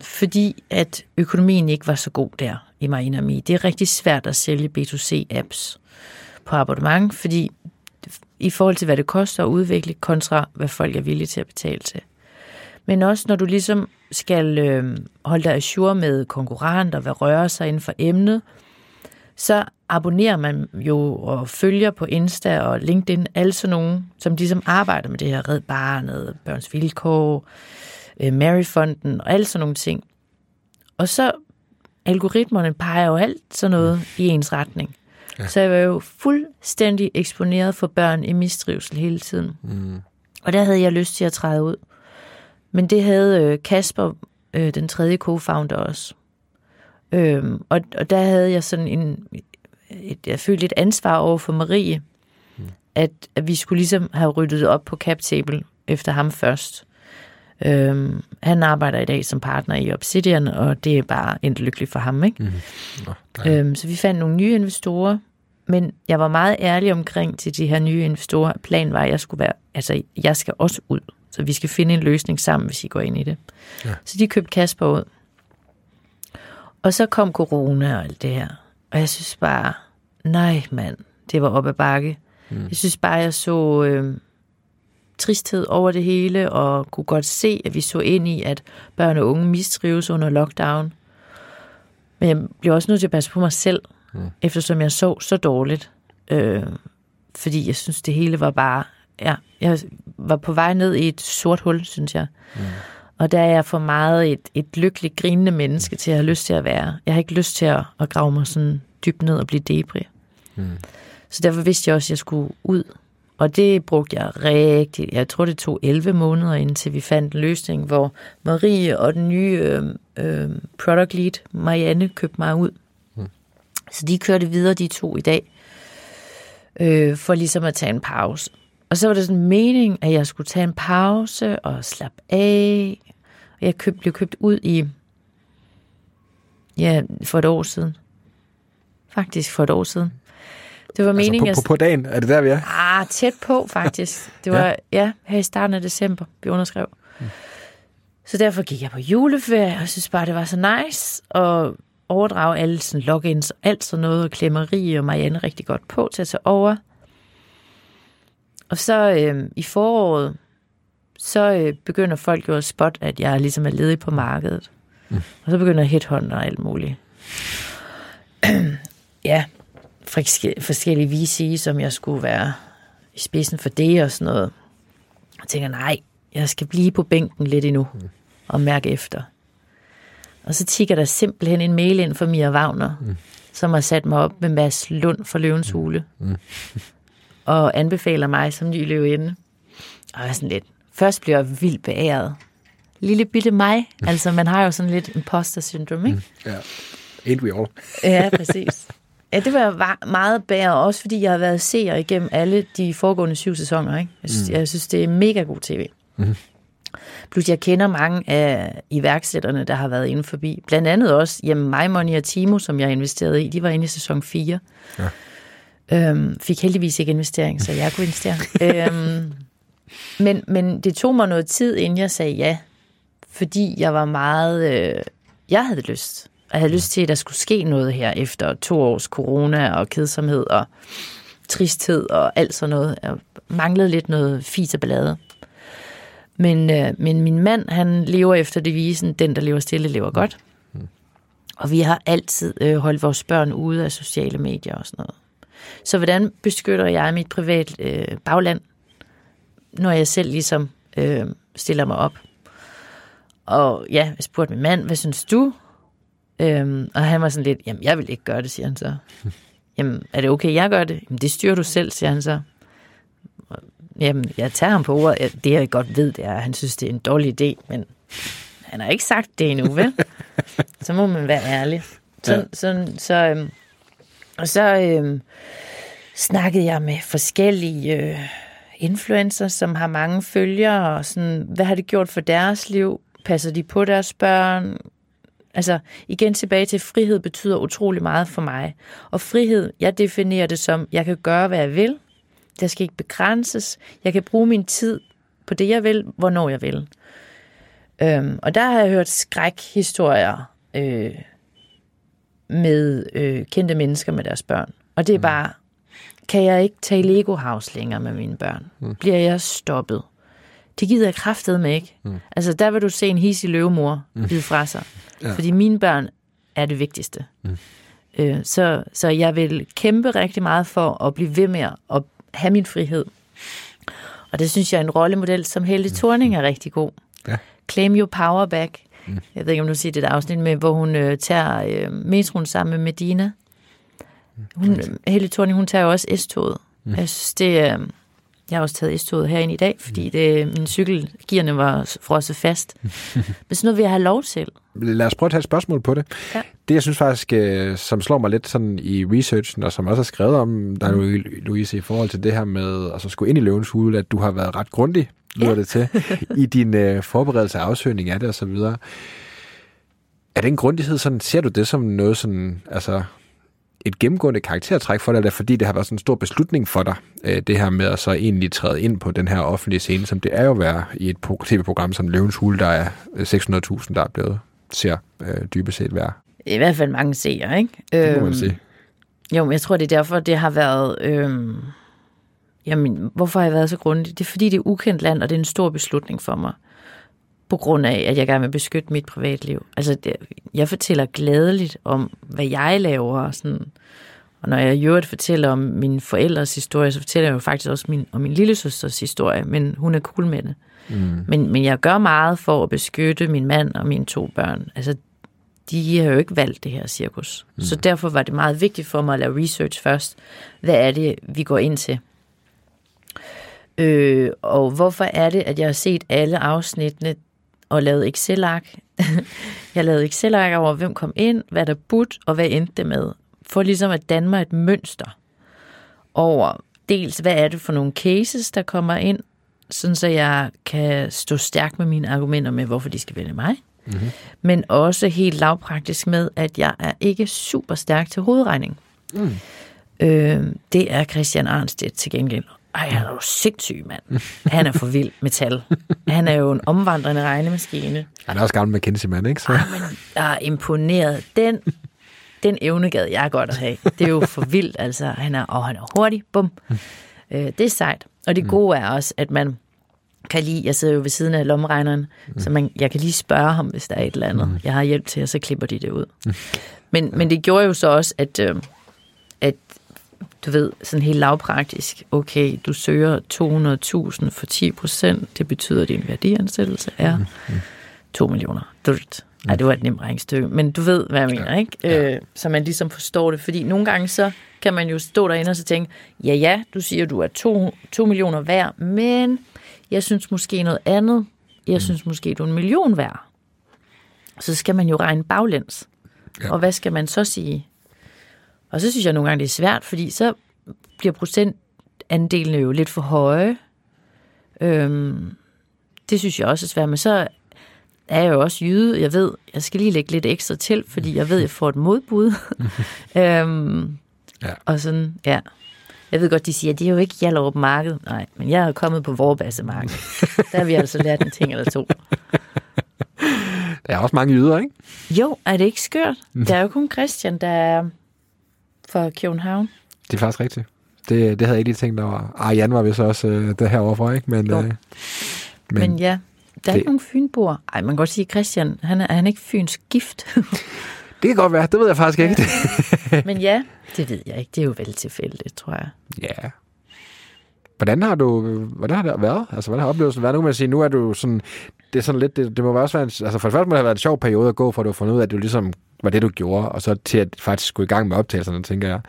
fordi at økonomien ikke var så god der i Marinami. Det er rigtig svært at sælge B2C-apps på abonnement, fordi i forhold til, hvad det koster at udvikle, kontra hvad folk er villige til at betale til. Men også når du ligesom skal øh, holde dig ajour med konkurrenter, hvad rører sig inden for emnet, så abonnerer man jo og følger på Insta og LinkedIn alle sådan nogen, som ligesom arbejder med det her Red Barnet, Børns Vilkår, øh, Maryfonden og alle sådan nogle ting. Og så algoritmerne peger jo alt sådan noget i ens retning. Ja. Så jeg var jo fuldstændig eksponeret for børn i mistrivsel hele tiden. Mm. Og der havde jeg lyst til at træde ud. Men det havde øh, Kasper, øh, den tredje co-founder også. Øhm, og, og der havde jeg sådan en, et, jeg følte et ansvar over for Marie, mm. at, at vi skulle ligesom have ryddet op på cap table efter ham først. Øhm, han arbejder i dag som partner i Obsidian, og det er bare endt lykkeligt for ham, ikke? Mm. Nå, Øhm, så vi fandt nogle nye investorer, men jeg var meget ærlig omkring til de her nye investorer. Planen var, at jeg skulle være, altså jeg skal også ud, så vi skal finde en løsning sammen, hvis I går ind i det. Ja. Så de købte Kasper ud. Og så kom corona og alt det her. Og jeg synes bare, nej mand, det var op ad bakke. Mm. Jeg synes bare, jeg så øh, tristhed over det hele, og kunne godt se, at vi så ind i, at børn og unge mistrives under lockdown. Men jeg bliver også nødt til at passe på mig selv, mm. eftersom jeg sov så dårligt. Øh, fordi jeg synes, det hele var bare... Ja, jeg var på vej ned i et sort hul, synes jeg. Mm. Og der er jeg for meget et, et lykkeligt, grinende menneske til at have lyst til at være. Jeg har ikke lyst til at, at grave mig sådan dybt ned og blive debri. Mm. Så derfor vidste jeg også, at jeg skulle ud. Og det brugte jeg rigtig. Jeg tror, det tog 11 måneder, indtil vi fandt en løsning, hvor Marie og den nye øh, øh, product lead, Marianne, købte mig ud. Mm. Så de kørte videre, de to i dag, øh, for ligesom at tage en pause. Og så var det sådan en mening, at jeg skulle tage en pause og slappe af. Og jeg køb, blev købt ud i, ja, for et år siden. Faktisk for et år siden. Det var Altså meningen, på, på, på dagen, er det der, vi er? Ah, tæt på faktisk. Det var, Ja. ja. her i starten af december, vi underskrev. Mm. Så derfor gik jeg på juleferie, og synes bare, det var så nice at overdrage alle sådan logins og alt sådan noget, og klemmeri og Marianne rigtig godt på til at tage over. Og så øh, i foråret, så øh, begynder folk jo at spotte, at jeg ligesom er ledig på markedet. Mm. Og så begynder headhunter og alt muligt. <clears throat> ja, forske- forskellige VC, som jeg skulle være i spidsen for det og sådan noget. Jeg tænker, nej, jeg skal blive på bænken lidt endnu og mærke efter. Og så tigger der simpelthen en mail ind fra Mia Wagner, mm. som har sat mig op med Mads Lund fra Løvens Hule. Mm. <laughs> og anbefaler mig som ny løvinde. Og jeg er sådan lidt, først bliver jeg vildt beæret. Lille bitte mig. <laughs> Altså, man har jo sådan lidt imposter syndrom, ikke? Ja. Ain't we all? <laughs> Ja, <laughs> præcis. Ja, det var meget bære, også fordi jeg har været seer igennem alle de foregående syv sæsoner. Ikke? Jeg, synes, mm. jeg synes, det er mega god tv. Mm. Plus jeg kender mange af iværksætterne, der har været inde forbi. Blandt andet også hjemme mig, Money og Timo, som jeg investerede i. De var inde i sæson 4. Ja. Øhm, fik heldigvis ikke investering, så jeg kunne investere. øhm, men, men det tog mig noget tid, inden jeg sagde ja. Fordi jeg var meget... Øh, jeg havde lyst. Jeg havde lyst til, at der skulle ske noget her efter to års corona og kedsomhed og tristhed og alt sådan noget. Jeg manglede lidt noget fis og ballade. Men, øh, men min mand, han lever efter devisen, den der lever stille, lever godt. Og vi har altid øh, holdt vores børn ude af sociale medier og sådan noget. Så hvordan beskytter jeg mit privat øh, bagland, når jeg selv ligesom øh, stiller mig op? Og ja, jeg spurgte min mand, hvad synes du? Øhm, og han var sådan lidt, jamen jeg vil ikke gøre det, siger han så. <laughs> Jamen, er det okay, jeg gør det? Jamen, det styrer du selv, siger han så. Jamen, jeg tager ham på ordet. Det jeg godt ved, det er, at han synes, det er en dårlig idé, men han har ikke sagt det endnu, vel? <laughs> så må man være ærlig. Så, Ja. ja. så, så, øhm, og så øh, snakkede jeg med forskellige øh, influencer, som har mange følgere, og sådan, hvad har det gjort for deres liv? Passer de på deres børn? Altså, igen tilbage til, frihed betyder utrolig meget for mig. Og frihed, jeg definerer det som, jeg kan gøre, hvad jeg vil. Der skal ikke begrænses. Jeg kan bruge min tid på det, jeg vil, hvornår jeg vil. Øhm, og der har jeg hørt skrækhistorier øh, med øh, kendte mennesker med deres børn. Og det er bare, kan jeg ikke tage Lego House længere med mine børn? Mm. Bliver jeg stoppet? Det gider jeg kraftet med ikke. Mm. Altså, der vil du se en hissig løvemor mm. bide fra sig. <laughs> Ja. Fordi mine børn er det vigtigste. Mm. Øh, så, så jeg vil kæmpe rigtig meget for at blive ved med at have min frihed. Og det synes jeg er en rollemodel, som Helle Thorning er rigtig god. Ja. Claim your power back. Mm. Jeg ved ikke, om du siger det der afsnit med, hvor hun øh, tager øh, metroen sammen med Medina. Hun, Helle Thorning, hun tager jo også S-toget. Mm. Jeg synes, det er... Jeg har også taget S-toget herinde i dag, fordi det, min cykelgearne var frosset fast. <laughs> Men sådan noget vil jeg have lov til. Lad os prøve at tage et spørgsmål på det. Ja. Det, jeg synes faktisk, øh, som slår mig lidt sådan i researchen, og som også er skrevet om dig, mm. Louise, i forhold til det her med at så skulle ind i løvens hule, at du har været ret grundig, lyder Ja. det til, i din øh, forberedelse af afsøgning af det og så videre. Er den grundighed sådan, ser du det som noget sådan, altså et gennemgående karaktertræk for dig, eller fordi det har været sådan en stor beslutning for dig, øh, det her med at så egentlig træde ind på den her offentlige scene, som det er jo at være i et pro- tv-program som Løvens Hule, der er øh, 600.000, der er blevet, ser øh, dybest set være. I hvert fald mange seere, ikke? Det må man sige. Jo, men jeg tror, det er derfor, det har været... Øhm, jamen, hvorfor har jeg været så grundig? Det er, fordi det er ukendt land, og det er en stor beslutning for mig. På grund af, at jeg gerne vil beskytte mit privatliv. Altså, det, jeg fortæller gladeligt om, hvad jeg laver, og sådan... Og når jeg i øvrigt fortæller om mine forældres historie, så fortæller jeg jo faktisk også min, om min lille søsters historie, men hun er cool med det. Mm. Men, men jeg gør meget for at beskytte min mand og mine to børn. Altså, de har jo ikke valgt det her cirkus. Mm. Så derfor var det meget vigtigt for mig at lave research først. Hvad er det, vi går ind til? Øh, og hvorfor er det, at jeg har set alle afsnittene og lavet Excel-ark? <laughs> jeg lavede Excel-ark over, hvem kom ind, hvad der budt, og hvad endte det med. For ligesom at danne mig et mønster over dels, hvad er det for nogle cases, der kommer ind, sådan så jeg kan stå stærk med mine argumenter med, hvorfor de skal vælge mig. Mm-hmm. Men også helt lavpraktisk med, at jeg er ikke super stærk til hovedregning. Mm. Øh, det er Christian Arnstedt til gengæld. Ej, han er jo sindssyg, mand. Han er for vild med tal. Han er jo en omvandrende regnemaskine. Han er også gammel McKinsey-mand, ikke? Så. Ej, men jeg er imponeret. Den, den evne gad jeg godt at have. Det er jo for vildt, altså. Han er, og han er hurtig. Bum. Øh, det er sejt. Og det gode er også, at man kan lige, jeg sidder jo ved siden af lommeregneren, mm. så man, jeg kan lige spørge ham, hvis der er et eller andet, mm. jeg har hjælp til, og så klipper de det ud. Mm. Men, men det gjorde jo så også, at, øh, at du ved, sådan helt lavpraktisk, okay, du søger 200.000 for 10 procent, det betyder, at din værdiansættelse er 2 millioner. Nej, det var et nemt regnstykke, men du ved, hvad jeg mener, ja. ikke? Ja. Øh, så man ligesom forstår det, fordi nogle gange så kan man jo stå derinde og så tænke, ja, ja, du siger, du er 2, 2 millioner værd, men jeg synes måske noget andet. Jeg synes måske, du er en million værd. Så skal man jo regne baglæns. Ja. Og hvad skal man så sige? Og så synes jeg nogle gange, det er svært, fordi så bliver procentandelene jo lidt for høje. Øhm, det synes jeg også er svært, men så er jeg jo også jyde. Jeg ved, jeg skal lige lægge lidt ekstra til, fordi jeg ved, jeg får et modbud. <laughs> øhm, ja. Og sådan, ja. Jeg ved godt, de siger, at det er jo ikke Hjallerup Marked. Nej, men jeg er kommet på Vorbasse Marked. <laughs> Der har vi altså lært en ting eller to. Der er også mange jyder, ikke? Jo, er det ikke skørt? Der er jo kun Christian, der er fra København. Det er faktisk rigtigt. Det, det havde jeg ikke lige tænkt over. Ah, Jan var vist også øh, det her overfor, ikke? Men, øh, men, men ja, der er det... ikke nogen fynboer. Ej, man kan godt sige, Christian, han er, er han ikke fyns gift? <laughs> det kan godt være, det ved jeg faktisk ja. ikke. <laughs> men ja, det ved jeg ikke. Det er jo vel tilfældigt, tror jeg. Ja. Hvordan har du, hvordan har det været? Altså, hvordan har oplevelsen været? Nu kan man sige, nu er du sådan, det er sådan lidt, det, det må også være en, altså for det første må det have været en sjov periode at gå, for at du har fundet ud af, at du ligesom var det, du gjorde, og så til at faktisk gå i gang med optagelserne, tænker jeg.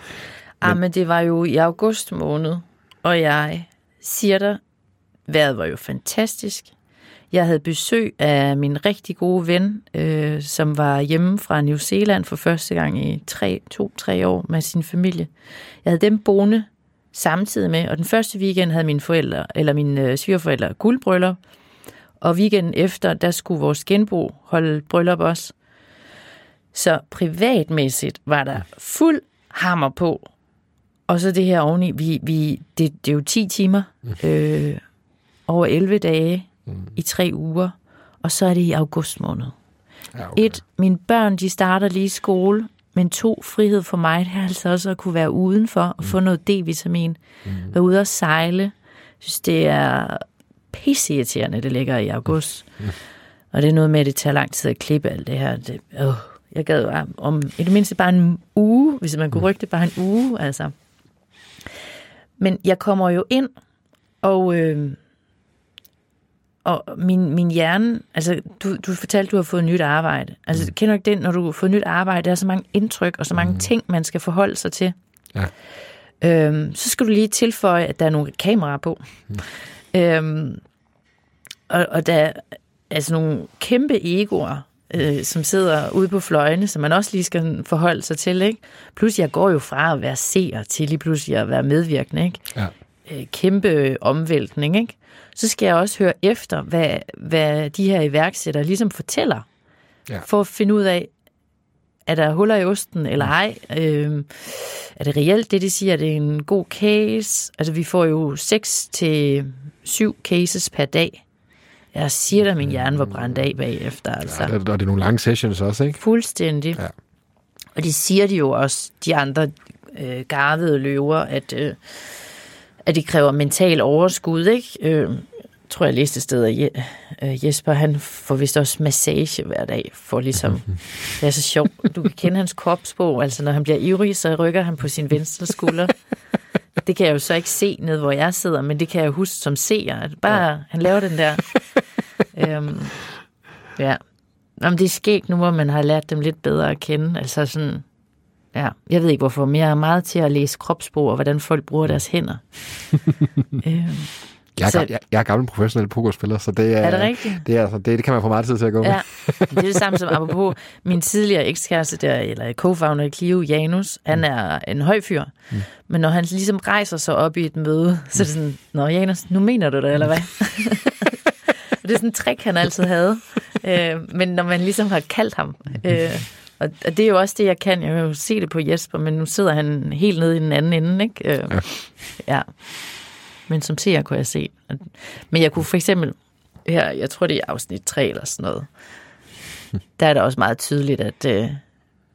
Men... Ah, men det var jo i august måned, og jeg siger dig, vejret var jo fantastisk. Jeg havde besøg af min rigtig gode ven, øh, som var hjemme fra New Zealand for første gang i tre, to-tre år med sin familie. Jeg havde dem boende samtidig med, og den første weekend havde mine forældre, eller mine øh, svigerforældre guldbryllup, og weekenden efter, der skulle vores genbo holde bryllup også. Så privatmæssigt var der fuld hammer på. Og så det her oveni, vi, vi, det, det er jo 10 timer, øh, over 11 dage, mm. i tre uger, og så er det i august måned. Ja, okay. Et, mine børn, de starter lige i skole, men to, frihed for mig, det er altså også at kunne være udenfor og mm. få noget D-vitamin. Mm. Være ude og sejle. Jeg synes, det er pisseirriterende, det ligger i august. Mm. <laughs> Og det er noget med, at det tager lang tid at klippe alt det her. Det, øh, jeg gad om i det mindste bare en uge, hvis man kunne mm. rykke det bare en uge. Altså. Men jeg kommer jo ind, og øh, og min, min hjerne, altså du, du fortalte, du har fået nyt arbejde. Altså mm. kender du ikke den, når du fået nyt arbejde, der er så mange indtryk og så mange mm. ting, man skal forholde sig til. Ja. Øhm, så skal du lige tilføje, at der er nogle kameraer på. Mm. Øhm, og, og der er altså nogle kæmpe egoer, øh, som sidder ude på fløjene, som man også lige skal forholde sig til. Ikke? Plus jeg går jo fra at være seer til lige pludselig at være medvirkende. Ikke? Ja. Øh, kæmpe omvæltning. Ikke? Så skal jeg også høre efter, hvad, hvad de her iværksættere ligesom fortæller, ja. for at finde ud af, er der huller i osten eller ej? Øh, er det reelt det, de siger? Er det en god case? Altså, vi får jo 6 til 7 cases per dag. Jeg siger da, min hjerne var brændt af bagefter. Altså. Ja, og det er nogle lange sessions også, ikke? Fuldstændig. Ja. Og det siger de jo også, de andre øh, garvede løver, at, øh, at det kræver mental overskud, ikke? Øh, tror jeg læste et sted, at Je- øh, Jesper han får vist også massage hver dag, for ligesom, det er så sjovt, du kan kende hans kropsprog, altså når han bliver ivrig, så rykker han på sin venstre skulder. Det kan jeg jo så ikke se ned, hvor jeg sidder, men det kan jeg huske som seer, at bare ja. han laver den der. øhm, ja. Jamen, det er skægt nu, hvor man har lært dem lidt bedre at kende. Altså sådan, ja, jeg ved ikke hvorfor, men jeg er meget til at læse kropsprog og hvordan folk bruger deres hænder. <laughs> øhm, Jeg er, Så- jeg, jeg er gammel professionel pokerspiller, så det er, Er det rigtigt? Det, er, altså, det, det kan man få meget tid til at gå med. Ja, det er det samme som apropos <laughs> min tidligere ekskæreste der, eller co-founder i Clio, Janus. Han er en høj fyr, mm. men når han ligesom rejser sig op i et møde, så er det sådan, Nå Janus, nu mener du det, eller hvad? <laughs> Det er sådan en trick, han altid havde. Øh, men når man ligesom har kaldt ham, øh, og og det er jo også det, jeg kan. Jeg kan jo se det på Jesper, men nu sidder han helt nede i den anden ende, ikke? Øh, ja. ja. Men som seer kunne jeg se. Men jeg kunne for eksempel, her, jeg tror det er afsnit 3 eller sådan noget, der er det også meget tydeligt, at, øh,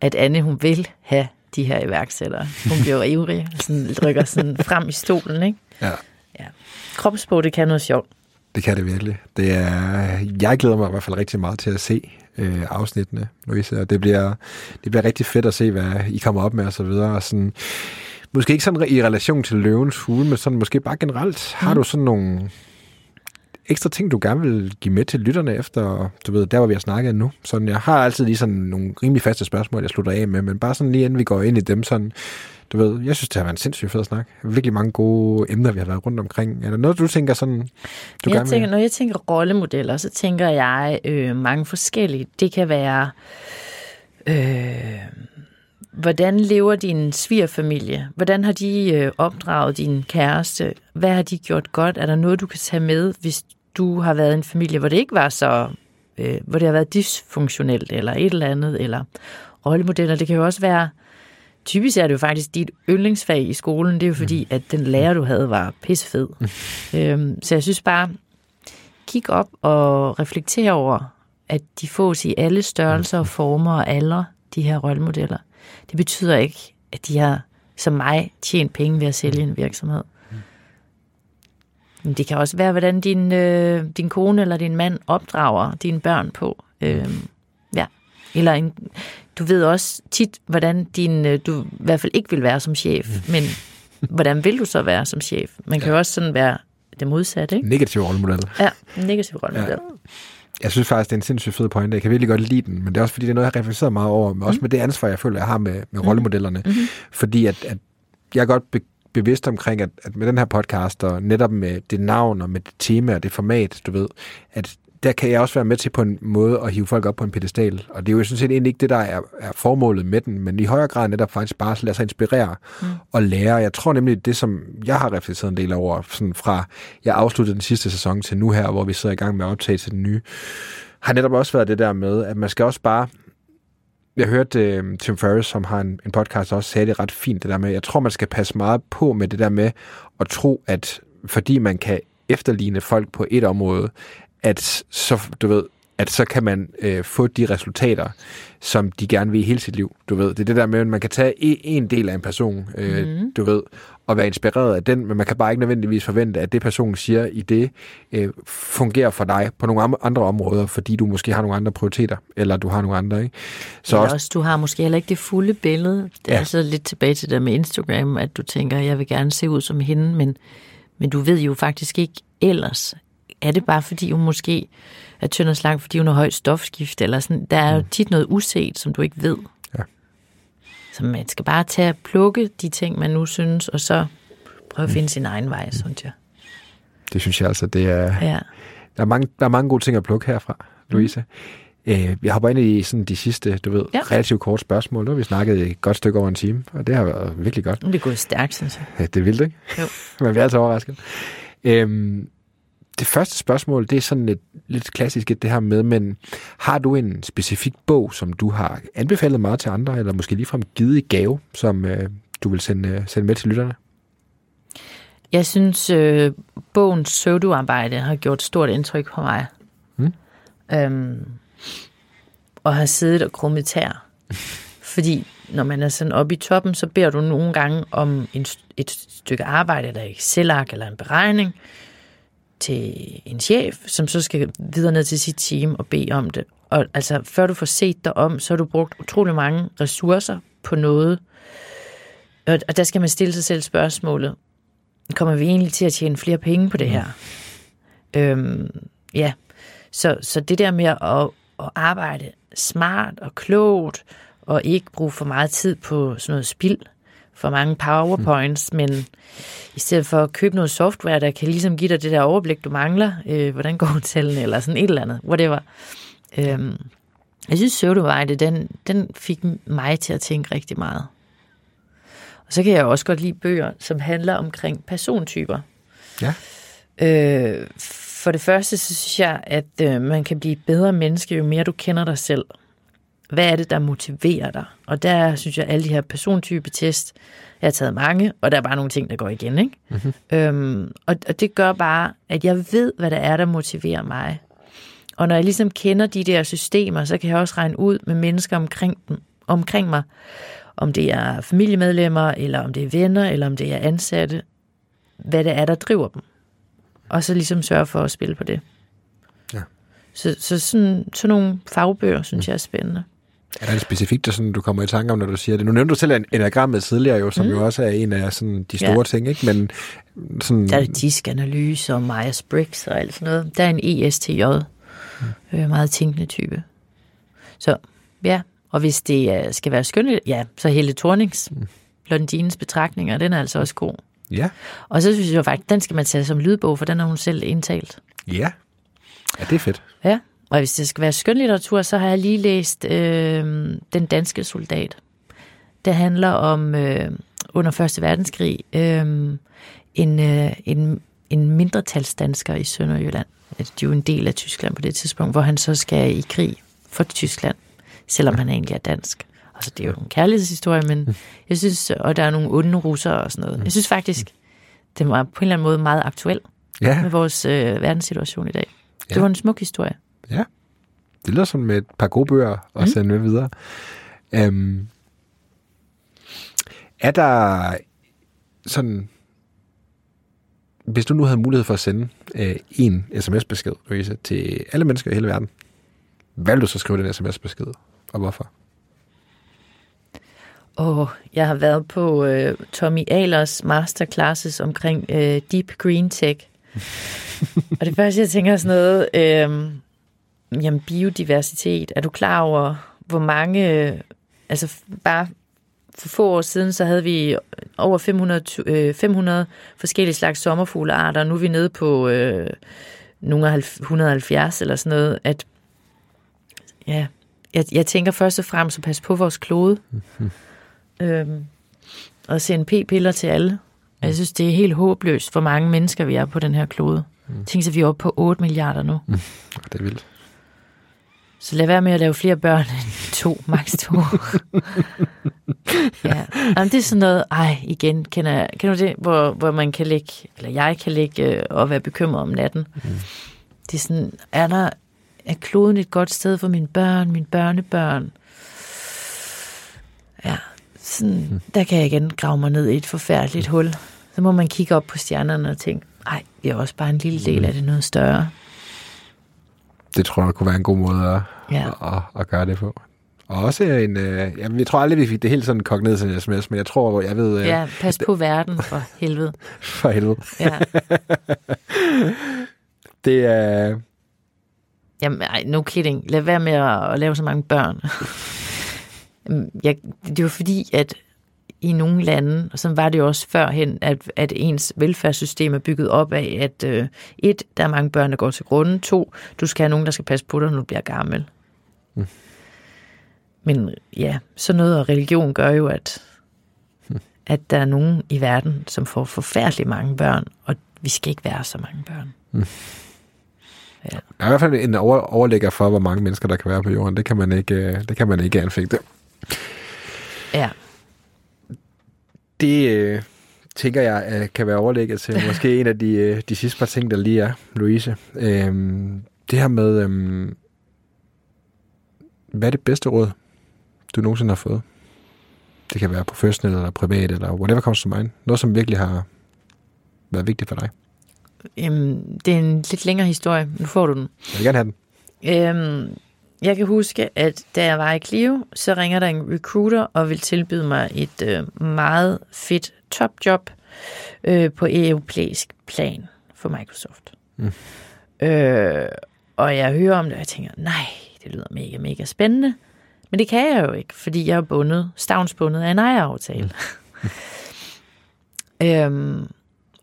at Anne, hun vil have de her iværksættere. Hun bliver ivrig, og sådan, rykker sådan frem i stolen, ikke? Ja. Ja. Kropssprog, det kan noget sjovt. Det kan det virkelig. Det er, jeg glæder mig i hvert fald rigtig meget til at se øh, afsnittene, Louise, og det bliver, det bliver rigtig fedt at se, hvad I kommer op med og så videre. Og sådan, måske ikke sådan i relation til løvens hule, men sådan måske bare generelt. Har du sådan nogle ekstra ting, du gerne vil give med til lytterne efter, du ved, der hvor vi har snakket nu? Sådan, jeg har altid lige sådan nogle rimelig faste spørgsmål, jeg slutter af med, men bare sådan lige inden vi går ind i dem, sådan, du ved, jeg synes, det har været en sindssygt fed snak. Virkelig mange gode emner, vi har været rundt omkring. Er der noget, du tænker sådan, du jeg tænker, når jeg tænker rollemodeller, så tænker jeg øh, mange forskellige. Det kan være, øh, hvordan lever din svigerfamilie? Hvordan har de øh, opdraget din kæreste? Hvad har de gjort godt? Er der noget, du kan tage med, hvis du har været i en familie, hvor det ikke var så, øh, hvor det har været dysfunktionelt, eller et eller andet, eller rollemodeller. Det kan jo også være, typisk er det jo faktisk dit yndlingsfag i skolen, det er jo fordi, at den lærer, du havde, var pissefed. <laughs> øhm, så jeg synes bare, kig op og reflekter over, at de fås i alle størrelser og former og aldre, de her rollemodeller. Det betyder ikke, at de har, som mig, tjent penge ved at sælge en virksomhed. Men det kan også være, hvordan din, øh, din kone eller din mand opdrager dine børn på. Øh, ja. Eller en, du ved også tit, hvordan din, øh, du i hvert fald ikke vil være som chef, men hvordan vil du så være som chef? Man kan jo også sådan være det modsatte, ikke? Negativ rollemodel. Ja, negativ rollemodel. Ja. Jeg synes faktisk, det er en sindssygt fed pointe. Jeg kan virkelig godt lide den, men det er også fordi, det er noget, jeg har reflekteret meget over, men også med det ansvar, jeg føler, jeg har med, med rollemodellerne. Mm-hmm. Fordi at, at jeg er godt be- bevidst omkring, at, at med den her podcast, og netop med det navn, og med det tema og det format, du ved, at der kan jeg også være med til på en måde at hive folk op på en pedestal. Og det er jo sådan set egentlig ikke det, der er, er formålet med den, men i højere grad netop faktisk bare at lade sig inspirere mm. og lære. Jeg tror nemlig, det som jeg har reflekteret en del over, sådan fra jeg afsluttede den sidste sæson til nu her, hvor vi sidder i gang med at optage til den nye, har netop også været det der med, at man skal også bare jeg hørte uh, Tim Ferriss, som har en, en podcast, også sagde det ret fint, det der med, jeg tror, man skal passe meget på med det der med at tro, at fordi man kan efterligne folk på et område, at så, du ved, at så kan man øh, få de resultater, som de gerne vil i hele sit liv. Du ved, det er det der med, at man kan tage en del af en person, øh, mm. du ved, og være inspireret af den, men man kan bare ikke nødvendigvis forvente, at det personen siger i det, øh, fungerer for dig på nogle andre områder, fordi du måske har nogle andre prioriteter, eller du har nogle andre, ikke? Så også, også, du har måske heller ikke det fulde billede. Det er Ja. ja. så lidt tilbage til det med Instagram, at du tænker, jeg vil gerne se ud som hende, men, men du ved jo faktisk ikke ellers. Er det bare fordi hun måske er tynd og slank, fordi hun har højt stofskift, eller sådan. Der er jo tit noget uset, som du ikke ved. Ja. Så man skal bare tage og plukke de ting, man nu synes, og så prøve at finde sin egen vej, synes jeg. det synes jeg altså, det er... Ja. Der er mange, der er mange gode ting at plukke herfra, Louise. Mm. Øh, jeg hopper ind i sådan de sidste, du ved, ja. Relativt korte spørgsmål. Nu har vi snakket et godt stykke over en time, og det har været virkelig godt. Nu er det gået stærkt, synes jeg. Ja, det er vildt, ikke? Jo. <laughs> Man bliver altid overrasket. Øhm, det første spørgsmål, det er sådan lidt, lidt klassisk det her med, men har du en specifik bog, som du har anbefalet meget til andre, eller måske ligefrem givet i gave, som øh, du vil sende, sende med til lytterne? Jeg synes, øh, bogens pseudoarbejde har gjort stort indtryk på mig. Mm. Øhm, og har siddet og krummet tær. Fordi når man er sådan oppe i toppen, så beder du nogle gange om en, et stykke arbejde, eller et Excel-ark eller en beregning. Til en chef, som så skal videre ned til sit team og bede om det. Og altså, før du får set dig om, så har du brugt utrolig mange ressourcer på noget. Og og der skal man stille sig selv spørgsmålet, kommer vi egentlig til at tjene flere penge på det her? Øhm, ja, så, så det der med at, at arbejde smart og klogt, og ikke bruge for meget tid på sådan noget spild, for mange powerpoints, men i stedet for at købe noget software, der kan ligesom give dig det der overblik, du mangler, øh, hvordan går <laughs> tallene, eller sådan et eller andet, whatever. Øhm, jeg synes, Søvdevejde, den, den fik mig til at tænke rigtig meget. Og så kan jeg også godt lide bøger, som handler omkring persontyper. Ja. Øh, for det første, så synes jeg, at øh, man kan blive et bedre menneske, jo mere du kender dig selv. Hvad er det, der motiverer dig? Og der synes jeg, at alle de her persontype-test, jeg har taget mange, og der er bare nogle ting, der går igen. Ikke? Mm-hmm. Øhm, og, og det gør bare, at jeg ved, hvad der er, der motiverer mig. Og når jeg ligesom kender de der systemer, så kan jeg også regne ud med mennesker omkring, dem, omkring mig, om det er familiemedlemmer, eller om det er venner, eller om det er ansatte, hvad det er, der driver dem. Og så ligesom sørge for at spille på det. Ja. Så, så sådan, sådan nogle fagbøger, synes jeg er spændende. Er der noget specifikt, der sådan, du kommer i tanke om, når du siger det? Nu nævnte du selv en- enagrammet tidligere, jo, som mm. jo også er en af sådan, de store Ja. ting, ikke? Men sådan, Der er det diskanalyse og Myers-Briggs og alt sådan noget. Der er en ESTJ, mm. øh, meget tænkende type. Så ja, og hvis det øh, skal være skønt, ja, så Helle Thornings, mm. Blondines betragtninger, den er altså også god. ja, Og så synes jeg faktisk, den skal man tage som lydbog, for den har hun selv indtalt. ja. Ja, det er fedt. Ja, og hvis det skal være skønlitteratur, så har jeg lige læst øh, Den danske soldat. Det handler om øh, under Første Verdenskrig øh, en, øh, en, en mindretalsdansker i Sønderjylland. De er jo en del af Tyskland på det tidspunkt, hvor han så skal i krig for Tyskland, selvom han egentlig er dansk. Altså, det er jo en kærlighedshistorie, men jeg synes, og der er nogle onde russere og sådan noget. Jeg synes faktisk, det var på en eller anden måde meget aktuel Ja, med vores øh, verdenssituation i dag. Det Ja. var en smuk historie. Ja. Det lyder som med et par gode bøger at sende med videre. Um, er der sådan... Hvis du nu havde mulighed for at sende øh, en sms-besked, Louise, til alle mennesker i hele verden, hvad vil du så skrive den sms-besked, og hvorfor? Og jeg har været på øh, Tommy Ahlers masterclasses omkring øh, Deep Green Tech. <laughs> og det første, jeg tænker er sådan noget, øh, jamen biodiversitet. Er du klar over, hvor mange, øh, altså bare for få år siden, så havde vi over 500, tu- øh, 500 forskellige slags sommerfuglearter, og nu er vi nede på øh, nogle af halv- 170 eller sådan noget, at ja, jeg, jeg tænker først og fremmest at passe på vores klode. <laughs> Øhm, og sende p-piller til alle. Og Jeg synes, det er helt håbløst, hvor mange mennesker vi er på den her klode. Mm. Tænk sig, vi er oppe på 8 milliarder nu. Mm. <laughs> Det er vildt. Så lad være med at lave flere børn end to, maks to. <laughs> ja. Jamen, det er sådan noget, ej, igen, kender, jeg- kender du det, hvor, hvor man kan ligge, eller jeg kan ligge øh, og være bekymret om natten. Mm. Det er sådan, er der, er kloden et godt sted for mine børn, mine børnebørn? Ja, sådan, mm. der kan jeg igen grave mig ned i et forfærdeligt mm. hul. Så må man kigge op på stjernerne og tænke, ej, vi er også bare en lille del af det noget større. Det tror jeg kunne være en god måde at, Ja. at, at gøre det på. Og også en... Øh, jamen, jeg tror aldrig, vi fik det helt sådan kogt ned til en sms, men jeg tror, jeg ved... Øh, Ja, pas på verden for helvede. <laughs> For helvede. Ja. <laughs> Det er... Jamen, ej, no kidding. Lad være med at, at lave så mange børn. <laughs> Jeg, det er jo fordi, at i nogle lande, og sådan var det jo også førhen, at, at ens velfærdssystem er bygget op af, at øh, et, der er mange børn, der går til grunden. To, du skal have nogen, der skal passe på dig, når du bliver gammel. Mm. Men ja, sådan noget og religion gør jo, at, <laughs> at der er nogen i verden, som får forfærdeligt mange børn, og vi skal ikke være så mange børn. <laughs> Der er i hvert fald en over, overlægger for, hvor mange mennesker, der kan være på jorden. Det kan man ikke, øh, det kan man ikke anfægte. Ja. Det øh, tænker jeg øh, kan være overlægget til <laughs> måske en af de, øh, de sidste par ting, der lige er, Louise. Øhm, det her med, øhm, hvad er det bedste råd, du nogensinde har fået? Det kan være professionelt eller privat, eller whatever comes to mind. Noget, som virkelig har været vigtigt for dig. Jamen, det er en lidt længere historie. Nu får du den. Jeg vil gerne have den. Øhm, jeg kan huske, at da jeg var i Clio, så ringer der en recruiter og vil tilbyde mig et øh, meget fedt topjob øh, på europæisk plan for Microsoft. Mm. Øh, og jeg hører om det, og jeg tænker, nej, det lyder mega, mega spændende. Men det kan jeg jo ikke, fordi jeg er bundet, stavnsbundet af en ejeraftale. Mm. <laughs> øhm,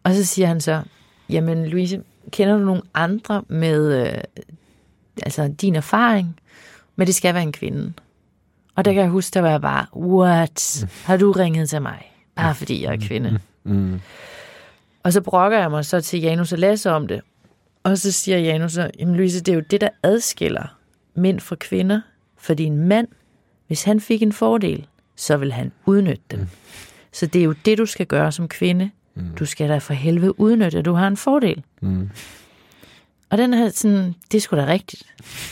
og så siger han så, jamen Louise, kender du nogle andre med øh, altså din erfaring, men det skal være en kvinde. Og der kan jeg huske, der var jeg bare, what? Har du ringet til mig? Bare fordi jeg er kvinde. Mm. Og så brokker jeg mig så til Janus og Lasse om det. Og så siger Janus så, jamen Louise, det er jo det, der adskiller mænd fra kvinder. Fordi en mand, hvis han fik en fordel, så vil han udnytte dem. Mm. Så det er jo det, du skal gøre som kvinde. Mm. Du skal da for helvede udnytte, at du har en fordel. Mm. Og den her sådan, det er sgu da rigtigt.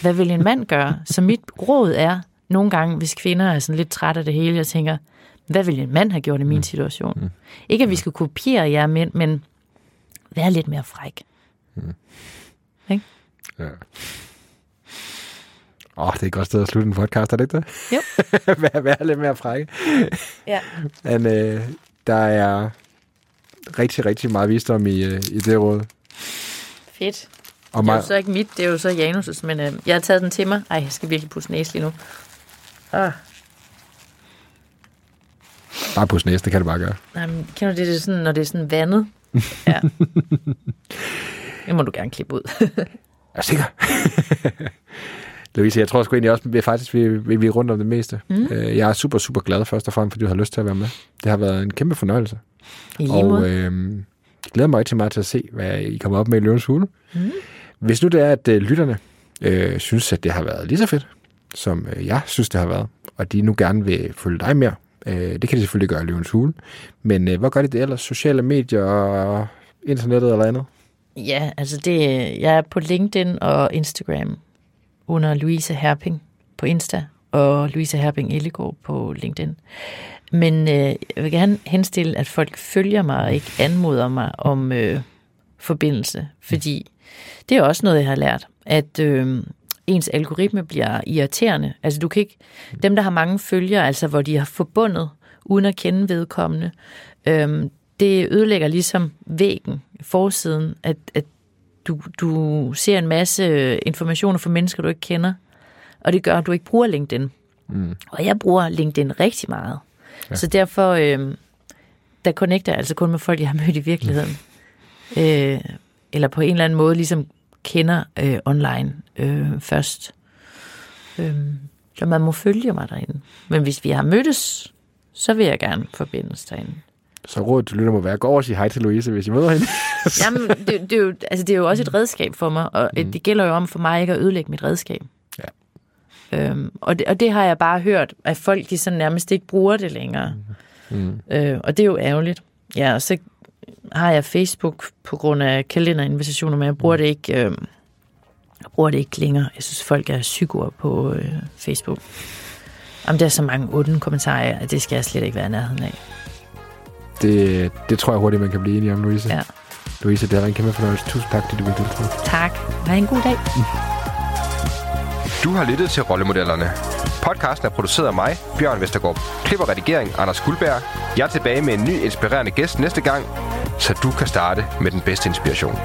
Hvad vil en mand gøre? Så mit råd er, nogle gange, hvis kvinder er sådan lidt trætte af det hele, jeg tænker, hvad vil en mand have gjort i min situation? Mm. Ikke at vi skal kopiere jer mænd, men være lidt mere fræk. Mm. Ikke? Ja. Åh, oh, det er et godt sted at slutte en podcast, er det ikke det? Jo. <laughs> Vær, vær lidt mere frække. Ja. Men øh, der er rigtig, rigtig meget visdom i, øh, i det råd. Fedt. Og Det er jo så ikke mit, det er jo så Janus' men øh, jeg har taget den til mig. Ej, jeg skal virkelig pusse næse lige nu. Ah, bare på næste, det kan du bare gøre. nej, men kender du det, det er sådan, når det er sådan vandet? <laughs> Ja. det må du gerne klippe ud. <laughs> Er du sikker? <laughs> Louise, jeg tror sgu egentlig også, at vi faktisk vil, vil blive rundt om det meste. Mm. Jeg er super, super glad først og fremmest, fordi du har lyst til at være med. Det har været en kæmpe fornøjelse. I Og øh, jeg glæder mig rigtig meget til at se, hvad I kommer op med i Løvens Hule. Mm. Hvis nu det er, at øh, lytterne øh, synes, at det har været lige så fedt, som øh, jeg synes, det har været, og de nu gerne vil følge dig mere, øh, det kan de selvfølgelig gøre i Løvens Hule. Men øh, hvor gør de det ellers? Sociale medier og internettet eller andet? Ja, altså det, jeg er på LinkedIn og Instagram under Louise Herping på Insta og Louise Herping Ellegaard på LinkedIn. Men øh, jeg vil gerne henstille, at folk følger mig og ikke anmoder mig om øh, forbindelse, fordi det er også noget, jeg har lært, at øh, ens algoritme bliver irriterende. Altså du kan ikke, dem der har mange følgere, altså hvor de har forbundet uden at kende vedkommende, øh, det ødelægger ligesom væggen, forsiden, at, at du, du ser en masse informationer fra mennesker, du ikke kender, og det gør, at du ikke bruger LinkedIn. Mm. Og jeg bruger LinkedIn rigtig meget. Ja. Så derfor, øh, der connecter jeg altså kun med folk, jeg har mødt i virkeligheden. Mm. Øh, eller på en eller anden måde ligesom kender øh, online øh, først. Øh, så man må følge mig derinde. Men hvis vi har mødtes, så vil jeg gerne forbindes derinde. Så rådet til lytter må være, gå over og sige hej til Louise, hvis I møder hende. <laughs> Jamen, det, det, er jo, altså, det er jo også et redskab for mig, og mm. det gælder jo om for mig ikke at ødelægge mit redskab. Ja. Øhm, og, det, og det har jeg bare hørt, at folk de sådan nærmest ikke bruger det længere. Mm. Øh, og det er jo ærgerligt. Ja, og så har jeg Facebook på grund af kalenderinvitationer, men jeg bruger det ikke, øh, jeg bruger det ikke længere. Jeg synes, folk er psykoer på øh, Facebook. Om der er så mange onde kommentarer, at det skal jeg slet ikke være i nærheden af. Det, det tror jeg hurtigt, man kan blive enige om, Louise. Ja. Louise, det har været en kæmpe fornøjelse. Tusind tak, fordi du ville deltage. Tak. Ha' en god dag. Du har lyttet til Rollemodellerne. Podcasten er produceret af mig, Bjørn Vestergaard. Klip og redigering, Anders Guldberg. Jeg er tilbage med en ny inspirerende gæst næste gang, så du kan starte med den bedste inspiration.